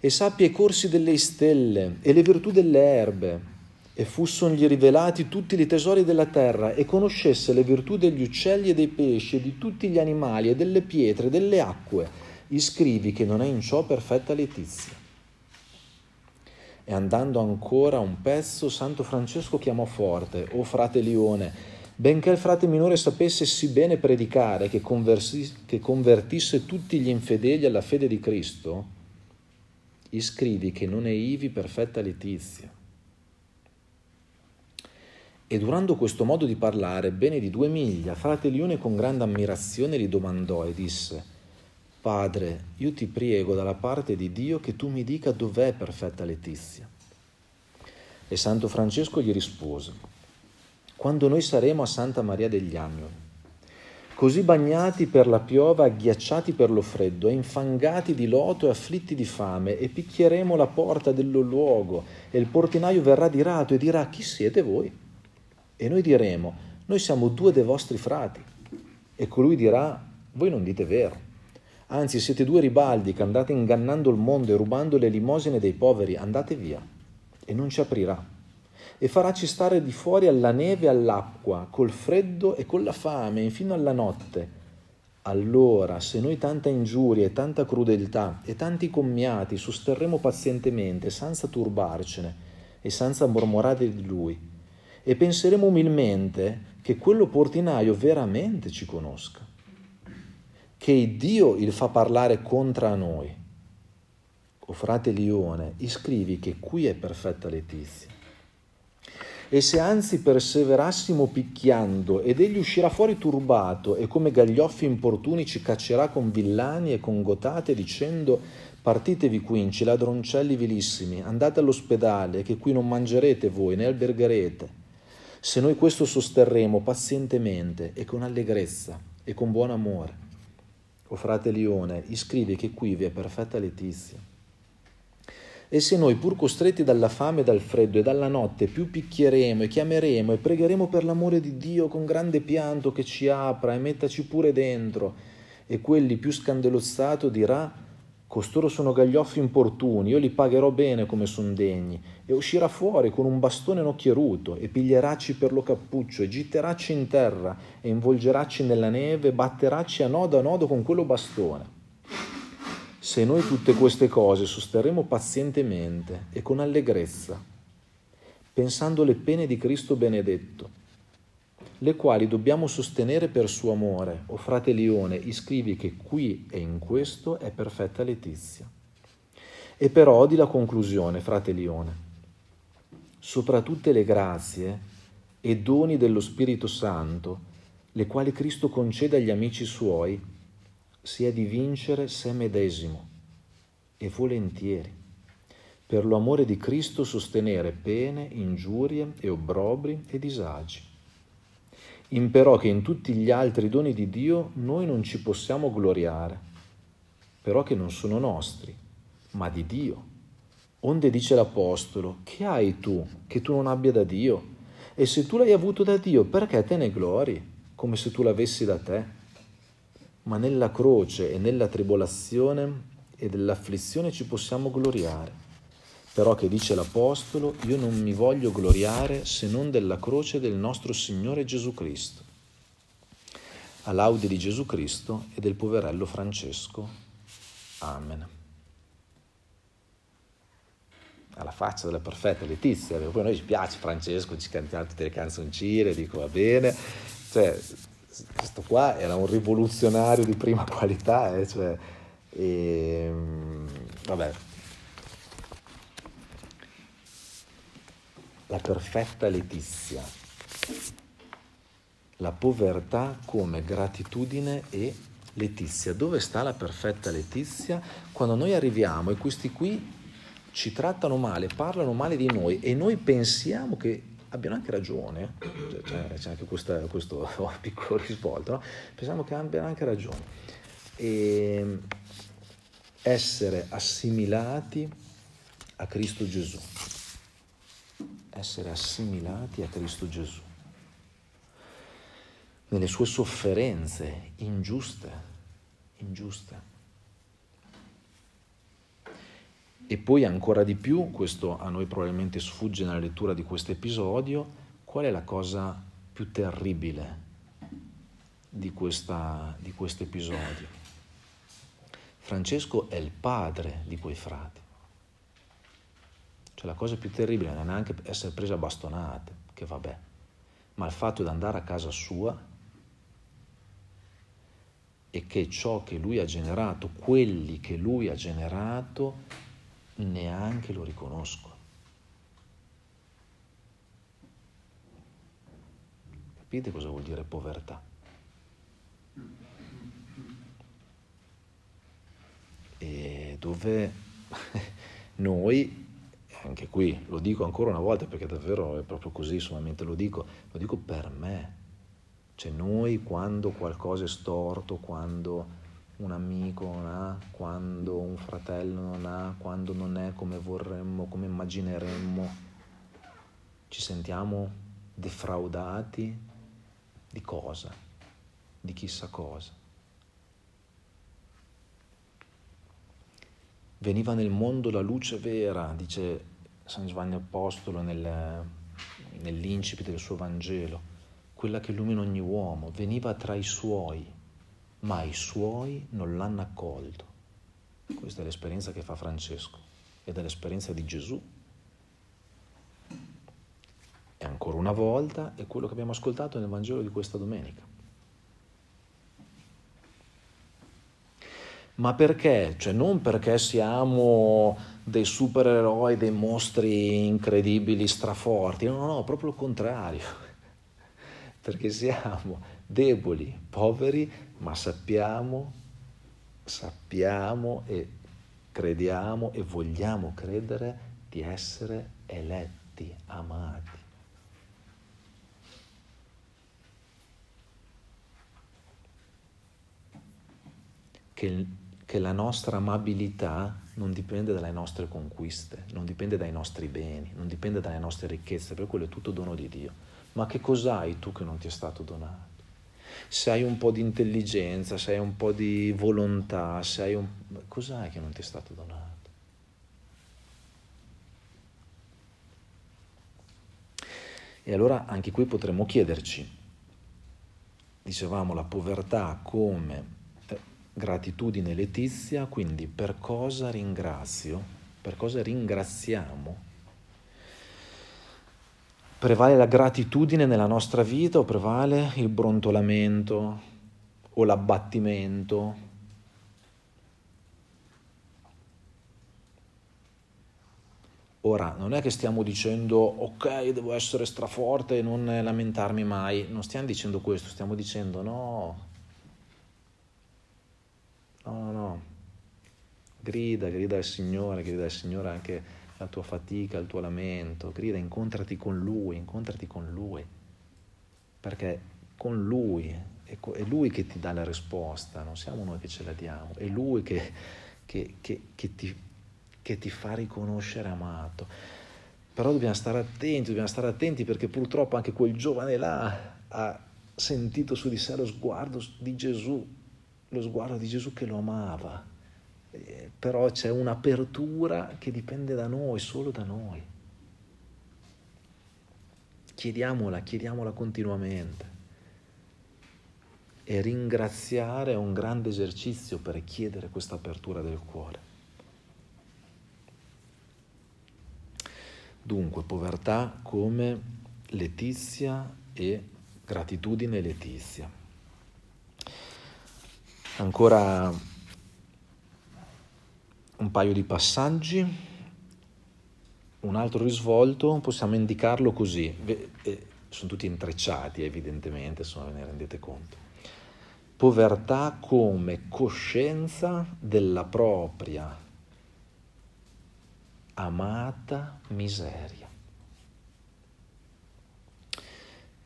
e sappia i corsi delle stelle e le virtù delle erbe, e fussongli rivelati tutti i tesori della terra, e conoscesse le virtù degli uccelli e dei pesci, e di tutti gli animali, e delle pietre, e delle acque, iscrivi che non è in ciò perfetta letizia. E andando ancora un pezzo, Santo Francesco chiamò forte, O frate Lione, benché il frate minore sapesse sì bene predicare che, che convertisse tutti gli infedeli alla fede di Cristo, iscrivi che non è ivi perfetta letizia. E durando questo modo di parlare, bene di due miglia, frate Lione con grande ammirazione gli domandò e disse, Padre, io ti prego dalla parte di Dio che tu mi dica dov'è perfetta Letizia. E Santo Francesco gli rispose, quando noi saremo a Santa Maria degli Agnoli, così bagnati per la piova, agghiacciati per lo freddo, infangati di loto e afflitti di fame, e picchieremo la porta del luogo, e il portinaio verrà di rato e dirà, chi siete voi? E noi diremo, noi siamo due dei vostri frati. E colui dirà, voi non dite vero Anzi, siete due ribaldi che andate ingannando il mondo e rubando le limosine dei poveri, andate via e non ci aprirà. E faraci stare di fuori alla neve e all'acqua, col freddo e con la fame, fino alla notte. Allora, se noi tanta ingiuria e tanta crudeltà e tanti commiati sosterremo pazientemente, senza turbarcene e senza mormorare di lui, e penseremo umilmente che quello portinaio veramente ci conosca che Dio il fa parlare contro noi. O frate Lione, iscrivi che qui è perfetta letizia. E se anzi perseverassimo picchiando ed egli uscirà fuori turbato e come gaglioffi importuni ci caccerà con villani e con gotate dicendo partitevi quinci, ladroncelli vilissimi, andate all'ospedale che qui non mangerete voi né albergherete. Se noi questo sosterremo pazientemente e con allegrezza e con buon amore, o frate Lione, iscrivi che qui vi è perfetta letizia. E se noi, pur costretti dalla fame e dal freddo e dalla notte, più picchieremo e chiameremo e pregheremo per l'amore di Dio con grande pianto che ci apra e mettaci pure dentro, e quelli più scandelozzato dirà, Costoro sono gaglioffi importuni, io li pagherò bene come son degni, e uscirà fuori con un bastone nocchieruto, e piglieracci per lo cappuccio, e gitteracci in terra, e involgeracci nella neve, e batteracci a nodo a nodo con quello bastone. Se noi tutte queste cose sosterremo pazientemente e con allegrezza, pensando le pene di Cristo benedetto, le quali dobbiamo sostenere per suo amore. O frate Lione, iscrivi che qui e in questo è perfetta Letizia. E però odi la conclusione, frate Lione. Sopra tutte le grazie e doni dello Spirito Santo, le quali Cristo concede agli amici suoi, sia di vincere sé medesimo e volentieri, per l'amore di Cristo sostenere pene, ingiurie e obbrobri e disagi imperò che in tutti gli altri doni di Dio noi non ci possiamo gloriare, però che non sono nostri, ma di Dio. Onde dice l'Apostolo, che hai tu che tu non abbia da Dio? E se tu l'hai avuto da Dio, perché te ne glori, come se tu l'avessi da te? Ma nella croce e nella tribolazione e dell'afflizione ci possiamo gloriare però che dice l'Apostolo, io non mi voglio gloriare se non della croce del nostro Signore Gesù Cristo. All'audio di Gesù Cristo e del poverello Francesco. Amen. Alla faccia della perfetta Letizia, poi a noi ci piace Francesco, ci cantiamo tutte le canzoncine, dico va bene, cioè questo qua era un rivoluzionario di prima qualità, eh, cioè, e, ehm, vabbè, la perfetta letizia, la povertà come gratitudine e letizia. Dove sta la perfetta letizia? Quando noi arriviamo e questi qui ci trattano male, parlano male di noi e noi pensiamo che abbiano anche ragione, cioè, c'è anche questa, questo [LAUGHS] piccolo risvolto, no? pensiamo che abbiano anche ragione. E essere assimilati a Cristo Gesù essere assimilati a Cristo Gesù, nelle sue sofferenze ingiuste, ingiuste. E poi ancora di più, questo a noi probabilmente sfugge nella lettura di questo episodio, qual è la cosa più terribile di, questo episodio? Francesco è il padre di quei frati. Cioè la cosa più terribile non è neanche essere presa a bastonate, che vabbè, ma il fatto di andare a casa sua e che ciò che lui ha generato, quelli che lui ha generato, neanche lo riconoscono. Capite cosa vuol dire povertà? E dove [LAUGHS] noi anche qui lo dico ancora una volta perché davvero è proprio così, solamente lo dico, lo dico per me. Cioè noi quando qualcosa è storto, quando un amico non ha, quando un fratello non ha, quando non è come vorremmo, come immagineremmo, ci sentiamo defraudati di cosa, di chissà cosa. Veniva nel mondo la luce vera, dice San Giovanni Apostolo nel, nell'incipit del suo Vangelo, quella che illumina ogni uomo, veniva tra i suoi, ma i suoi non l'hanno accolto. Questa è l'esperienza che fa Francesco ed è l'esperienza di Gesù. E ancora una volta è quello che abbiamo ascoltato nel Vangelo di questa domenica. Ma perché? Cioè non perché siamo dei supereroi, dei mostri incredibili, straforti, no, no, proprio il contrario, [LAUGHS] perché siamo deboli, poveri, ma sappiamo, sappiamo e crediamo e vogliamo credere di essere eletti, amati. Che che la nostra amabilità non dipende dalle nostre conquiste, non dipende dai nostri beni, non dipende dalle nostre ricchezze, per quello è tutto dono di Dio. Ma che cos'hai tu che non ti è stato donato? se hai un po' di intelligenza, se hai un po' di volontà, se hai un... cos'è che non ti è stato donato? E allora anche qui potremmo chiederci, dicevamo la povertà come gratitudine letizia, quindi per cosa ringrazio, per cosa ringraziamo Prevale la gratitudine nella nostra vita o prevale il brontolamento o l'abbattimento? Ora, non è che stiamo dicendo ok, devo essere straforte e non lamentarmi mai, non stiamo dicendo questo, stiamo dicendo no, no, no, no, grida, grida al Signore, grida al Signore anche la tua fatica, il tuo lamento, grida, incontrati con Lui, incontrati con Lui, perché con Lui è Lui che ti dà la risposta, non siamo noi che ce la diamo, è Lui che, che, che, che ti, ti fa riconoscere amato. Però dobbiamo stare attenti, dobbiamo stare attenti perché purtroppo anche quel giovane là ha sentito su di sé lo sguardo di Gesù, lo sguardo di Gesù che lo amava eh, però c'è un'apertura che dipende da noi, solo da noi. Chiediamola, chiediamola continuamente. E ringraziare è un grande esercizio per chiedere questa apertura del cuore. Dunque, povertà come letizia e gratitudine letizia. Ancora un paio di passaggi, un altro risvolto, possiamo indicarlo così, eh, sono tutti intrecciati evidentemente, se ve ne rendete conto. Povertà come coscienza della propria amata miseria.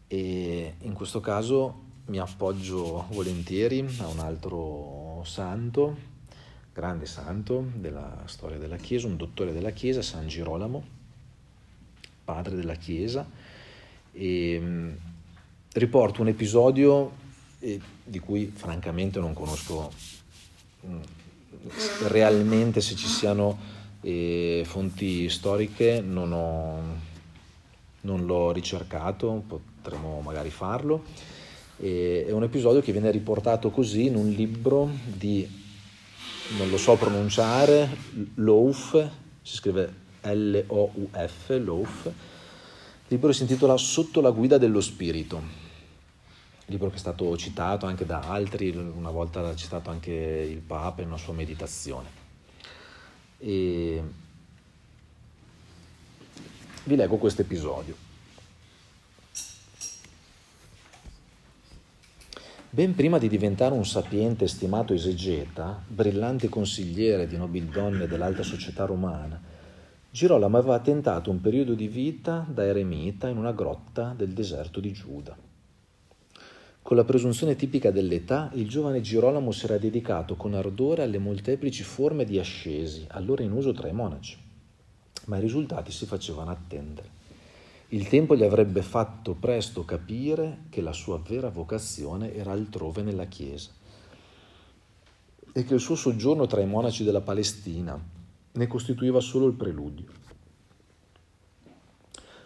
E in questo caso mi appoggio volentieri a un altro santo, grande santo della storia della Chiesa, un dottore della Chiesa, San Girolamo, padre della Chiesa, e mm, riporto un episodio eh, di cui francamente non conosco mm, realmente se ci siano eh, fonti storiche, non, ho, non l'ho ricercato, potremmo magari farlo. E, è un episodio che viene riportato così in un libro di non lo so pronunciare, Louf, si scrive L-O-U-F, Louf. Libro si intitola Sotto la guida dello spirito, libro che è stato citato anche da altri, una volta l'ha citato anche il Papa in una sua meditazione. E vi leggo questo episodio. Ben prima di diventare un sapiente e stimato esegeta, brillante consigliere di nobildonne dell'alta società romana, Girolamo aveva tentato un periodo di vita da eremita in una grotta del deserto di Giuda. Con la presunzione tipica dell'età, il giovane Girolamo si era dedicato con ardore alle molteplici forme di ascesi, allora in uso tra i monaci, ma i risultati si facevano attendere. Il tempo gli avrebbe fatto presto capire che la sua vera vocazione era altrove nella Chiesa e che il suo soggiorno tra i monaci della Palestina ne costituiva solo il preludio.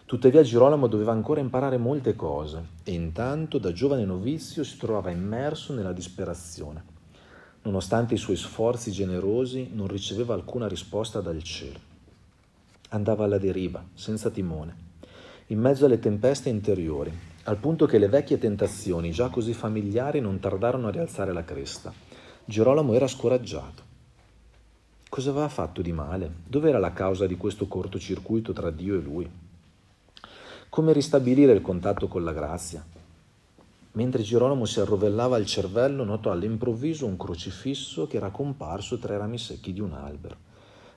Tuttavia Girolamo doveva ancora imparare molte cose e intanto da giovane novizio si trovava immerso nella disperazione. Nonostante i suoi sforzi generosi non riceveva alcuna risposta dal cielo. Andava alla deriva, senza timone in mezzo alle tempeste interiori, al punto che le vecchie tentazioni, già così familiari, non tardarono a rialzare la cresta. Girolamo era scoraggiato. Cosa aveva fatto di male? Dov'era la causa di questo cortocircuito tra Dio e lui? Come ristabilire il contatto con la grazia? Mentre Girolamo si arrovellava il cervello, notò all'improvviso un crocifisso che era comparso tra i rami secchi di un albero.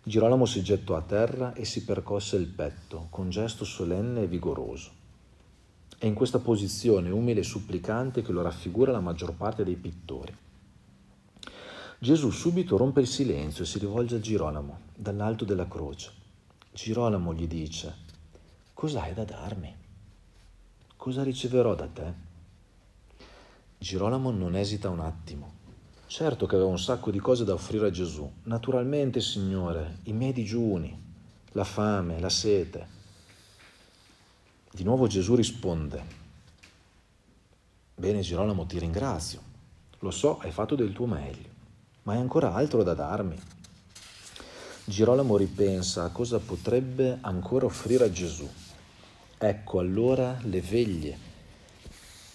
Girolamo si gettò a terra e si percosse il petto con gesto solenne e vigoroso. È in questa posizione umile e supplicante che lo raffigura la maggior parte dei pittori. Gesù subito rompe il silenzio e si rivolge a Girolamo dall'alto della croce. Girolamo gli dice, cos'hai da darmi? Cosa riceverò da te? Girolamo non esita un attimo. Certo che aveva un sacco di cose da offrire a Gesù. Naturalmente, Signore, i miei digiuni, la fame, la sete. Di nuovo Gesù risponde, Bene Girolamo, ti ringrazio. Lo so, hai fatto del tuo meglio, ma hai ancora altro da darmi. Girolamo ripensa a cosa potrebbe ancora offrire a Gesù. Ecco allora le veglie,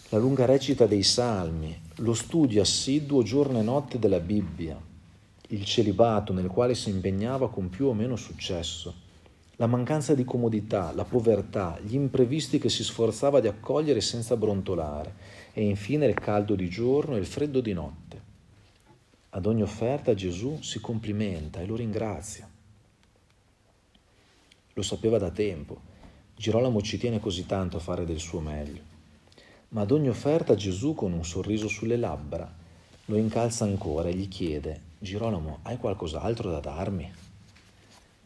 la lunga recita dei salmi, lo studio assiduo giorno e notte della Bibbia, il celibato nel quale si impegnava con più o meno successo, la mancanza di comodità, la povertà, gli imprevisti che si sforzava di accogliere senza brontolare e infine il caldo di giorno e il freddo di notte. Ad ogni offerta Gesù si complimenta e lo ringrazia. Lo sapeva da tempo. Girolamo ci tiene così tanto a fare del suo meglio. Ma ad ogni offerta Gesù, con un sorriso sulle labbra, lo incalza ancora e gli chiede, Girolamo, hai qualcos'altro da darmi?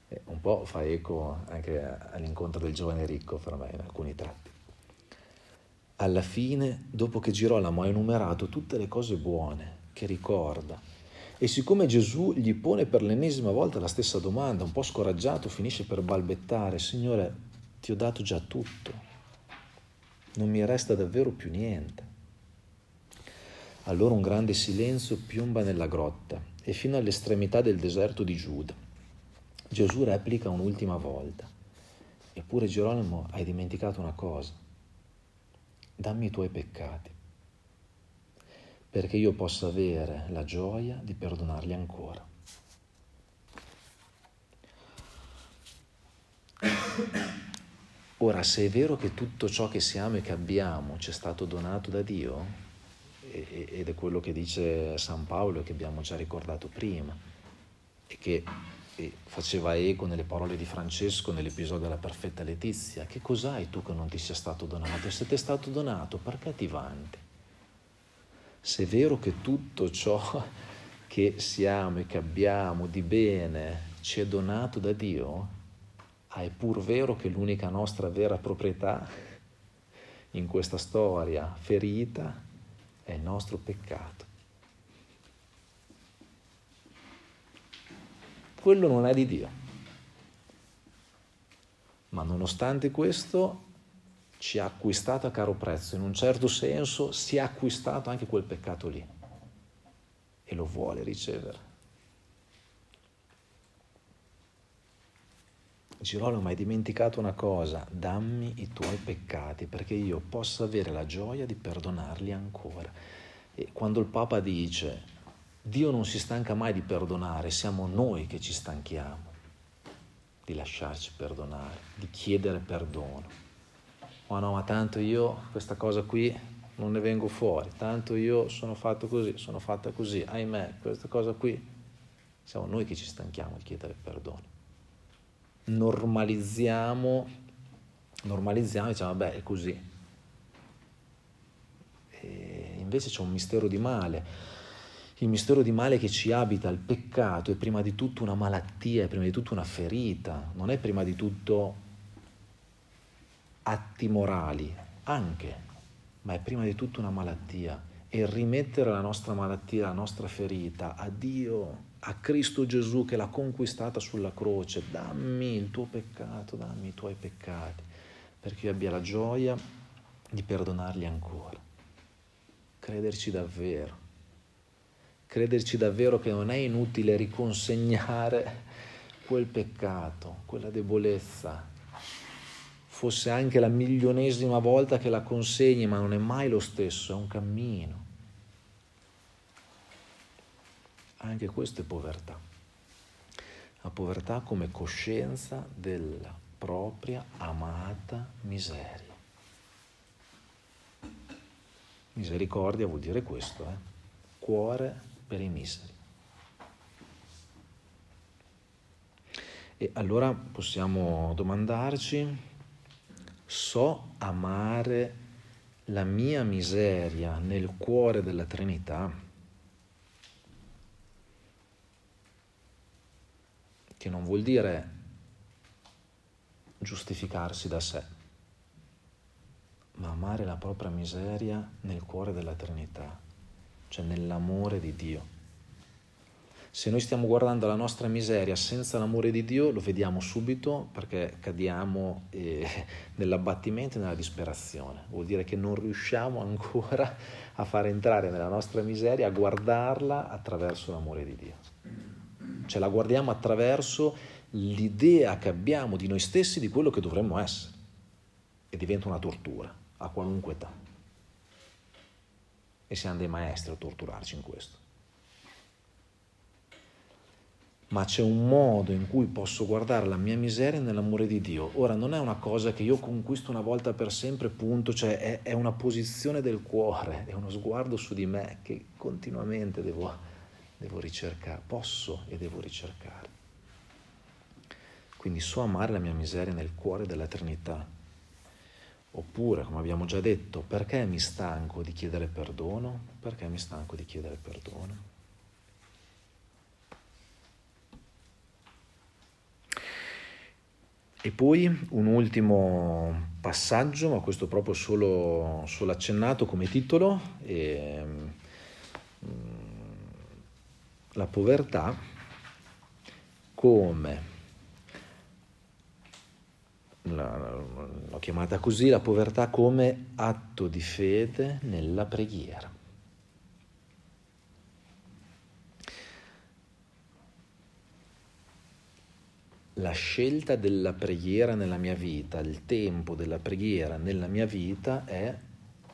E un po' fa eco anche all'incontro del giovane ricco per me in alcuni tratti. Alla fine, dopo che Girolamo ha enumerato tutte le cose buone che ricorda, e siccome Gesù gli pone per l'ennesima volta la stessa domanda, un po' scoraggiato, finisce per balbettare, Signore, ti ho dato già tutto, non mi resta davvero più niente. Allora un grande silenzio piomba nella grotta e fino all'estremità del deserto di Giuda. Gesù replica un'ultima volta, eppure Geronimo hai dimenticato una cosa, dammi i tuoi peccati perché io possa avere la gioia di perdonarli ancora. Ora, se è vero che tutto ciò che siamo e che abbiamo ci è stato donato da Dio, ed è quello che dice San Paolo e che abbiamo già ricordato prima, e che faceva eco nelle parole di Francesco nell'episodio della perfetta Letizia, che cos'hai tu che non ti sia stato donato? E se ti è stato donato, perché ti vanti? se è vero che tutto ciò [LAUGHS] che siamo e che abbiamo di bene ci è donato da Dio, ah, è pur vero che l'unica nostra vera proprietà in questa storia ferita è il nostro peccato. Quello non è di Dio. Ma nonostante questo ci ha acquistato a caro prezzo, in un certo senso si è acquistato anche quel peccato lì e lo vuole ricevere. Girolamo, hai dimenticato una cosa, dammi i tuoi peccati perché io possa avere la gioia di perdonarli ancora. E quando il Papa dice, Dio non si stanca mai di perdonare, siamo noi che ci stanchiamo di lasciarci perdonare, di chiedere perdono oh no, ma tanto io questa cosa qui non ne vengo fuori, tanto io sono fatto così, sono fatta così, ahimè, questa cosa qui, siamo noi che ci stanchiamo di chiedere perdono. Normalizziamo, normalizziamo e diciamo, vabbè, è così. E invece c'è un mistero di male. Il mistero di male che ci abita, il peccato, è prima di tutto una malattia, è prima di tutto una ferita, non è prima di tutto atti morali, anche, ma è prima di tutto una malattia. E rimettere la nostra malattia, la nostra ferita a Dio, a Cristo Gesù che l'ha conquistata sulla croce, dammi il tuo peccato, dammi i tuoi peccati, perché io abbia la gioia di perdonarli ancora. Crederci davvero, crederci davvero che non è inutile riconsegnare quel peccato, quella debolezza, fosse anche la milionesima volta che la consegni, ma non è mai lo stesso, è un cammino. Anche questo è povertà. La povertà come coscienza della propria amata miseria. Misericordia vuol dire questo, eh? cuore per i miseri. E allora possiamo domandarci so amare la mia miseria nel cuore della Trinità, che non vuol dire giustificarsi da sé, ma amare la propria miseria nel cuore della Trinità, cioè nell'amore di Dio. Se noi stiamo guardando la nostra miseria senza l'amore di Dio, lo vediamo subito perché cadiamo eh, [LAUGHS] nell'abbattimento e nella disperazione. Vuol dire che non riusciamo ancora a far entrare nella nostra miseria, a guardarla attraverso l'amore di Dio. Cioè la guardiamo attraverso l'idea che abbiamo di noi stessi, di quello che dovremmo essere. E diventa una tortura a qualunque età. E siamo dei maestri a torturarci in questo ma c'è un modo in cui posso guardare la mia miseria nell'amore di Dio. Ora non è una cosa che io conquisto una volta per sempre, punto, cioè è, è una posizione del cuore, è uno sguardo su di me che continuamente devo, devo ricercare, posso e devo ricercare. Quindi so amare la mia miseria nel cuore dell'eternità. Oppure, come abbiamo già detto, perché mi stanco di chiedere perdono? Perché mi stanco di chiedere perdono? E poi un ultimo passaggio, ma questo proprio solo, solo accennato come titolo, e, mm, la povertà come, l'ho chiamata così, la povertà come atto di fede nella preghiera. la scelta della preghiera nella mia vita, il tempo della preghiera nella mia vita è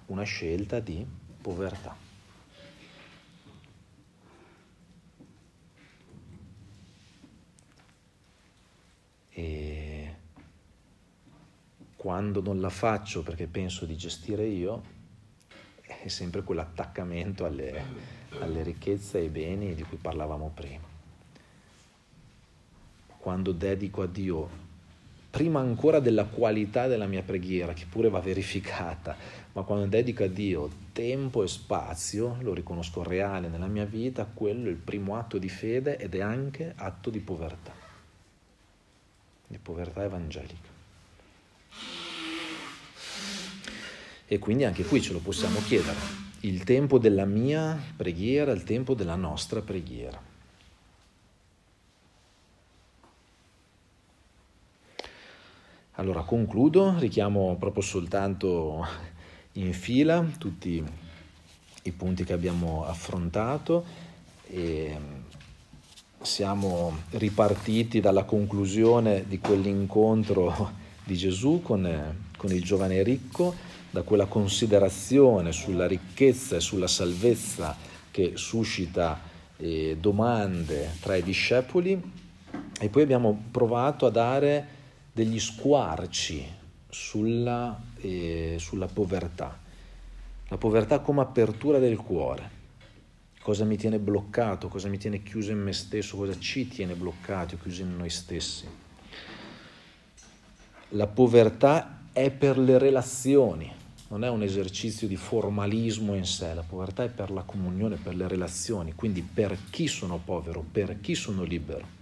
una scelta di povertà. E quando non la faccio perché penso di gestire io, è sempre quell'attaccamento alle, alle ricchezze e ai beni di cui parlavamo prima quando dedico a Dio, prima ancora della qualità della mia preghiera, che pure va verificata, ma quando dedico a Dio tempo e spazio, lo riconosco reale nella mia vita, quello è il primo atto di fede ed è anche atto di povertà, di povertà evangelica. E quindi anche qui ce lo possiamo chiedere, il tempo della mia preghiera, il tempo della nostra preghiera. Allora concludo, richiamo proprio soltanto in fila tutti i punti che abbiamo affrontato e siamo ripartiti dalla conclusione di quell'incontro di Gesù con, con il giovane ricco, da quella considerazione sulla ricchezza e sulla salvezza che suscita eh, domande tra i discepoli e poi abbiamo provato a dare degli squarci sulla, eh, sulla povertà. La povertà come apertura del cuore. Cosa mi tiene bloccato, cosa mi tiene chiuso in me stesso, cosa ci tiene bloccati o chiusi in noi stessi. La povertà è per le relazioni, non è un esercizio di formalismo in sé, la povertà è per la comunione, per le relazioni, quindi per chi sono povero, per chi sono libero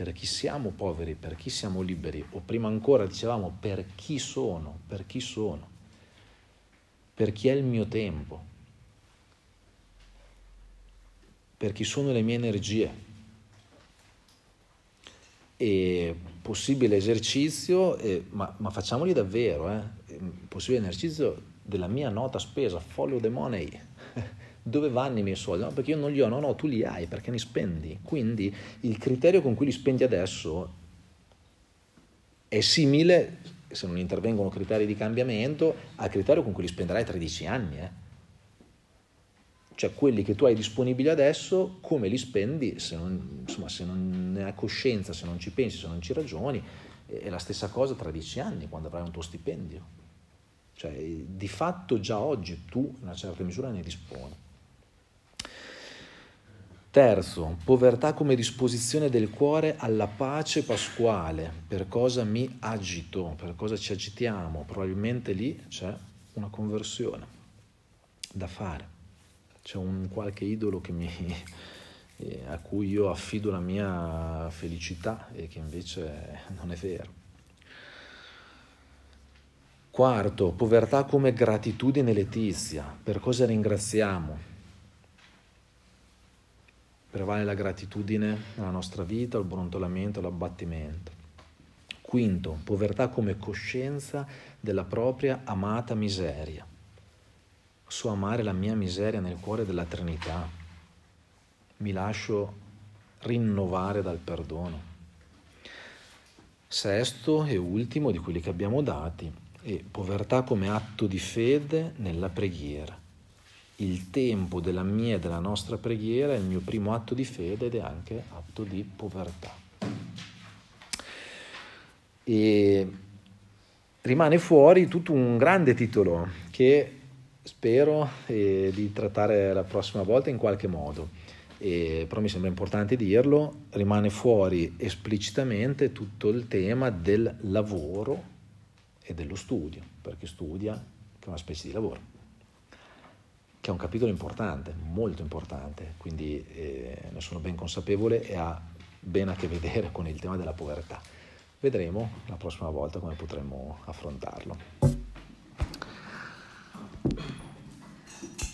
per chi siamo poveri, per chi siamo liberi, o prima ancora dicevamo per chi sono, per chi sono, per chi è il mio tempo, per chi sono le mie energie. E possibile esercizio, eh, ma, ma, facciamoli davvero, eh, possibile esercizio della mia nota spesa, follow the money [LAUGHS] dove vanno i miei soldi? No, perché io non li ho, no, no, tu li hai perché li spendi. Quindi il criterio con cui li spendi adesso è simile, se non intervengono criteri di cambiamento, al criterio con cui li spenderai tra 10 anni. Eh? Cioè quelli che tu hai disponibili adesso, come li spendi, se non, insomma, se non ne hai coscienza, se non ci pensi, se non ci ragioni, è la stessa cosa tra 10 anni, quando avrai un tuo stipendio. Cioè, di fatto già oggi tu in una certa misura ne disponi. Terzo, povertà come disposizione del cuore alla pace pasquale. Per cosa mi agito? Per cosa ci agitiamo? Probabilmente lì c'è una conversione da fare. C'è un qualche idolo mi, eh, a cui io affido la mia felicità e che invece non è vero. Quarto, povertà come gratitudine letizia. Per cosa ringraziamo? Prevale la gratitudine nella nostra vita, il brontolamento, l'abbattimento. Quinto, povertà come coscienza della propria amata miseria. So amare la mia miseria nel cuore della Trinità. Mi lascio rinnovare dal perdono. Sesto e ultimo di quelli che abbiamo dati, è povertà come atto di fede nella preghiera il tempo della mia e della nostra preghiera è il mio primo atto di fede ed è anche atto di povertà. E rimane fuori tutto un grande titolo che spero eh, di trattare la prossima volta in qualche modo. E, però mi sembra importante dirlo, rimane fuori esplicitamente tutto il tema del lavoro e dello studio, perché studia, che è una specie di lavoro, che è un capitolo importante, molto importante, quindi eh, ne sono ben consapevole e ha ben a che vedere con il tema della povertà. Vedremo la prossima volta come potremo affrontarlo.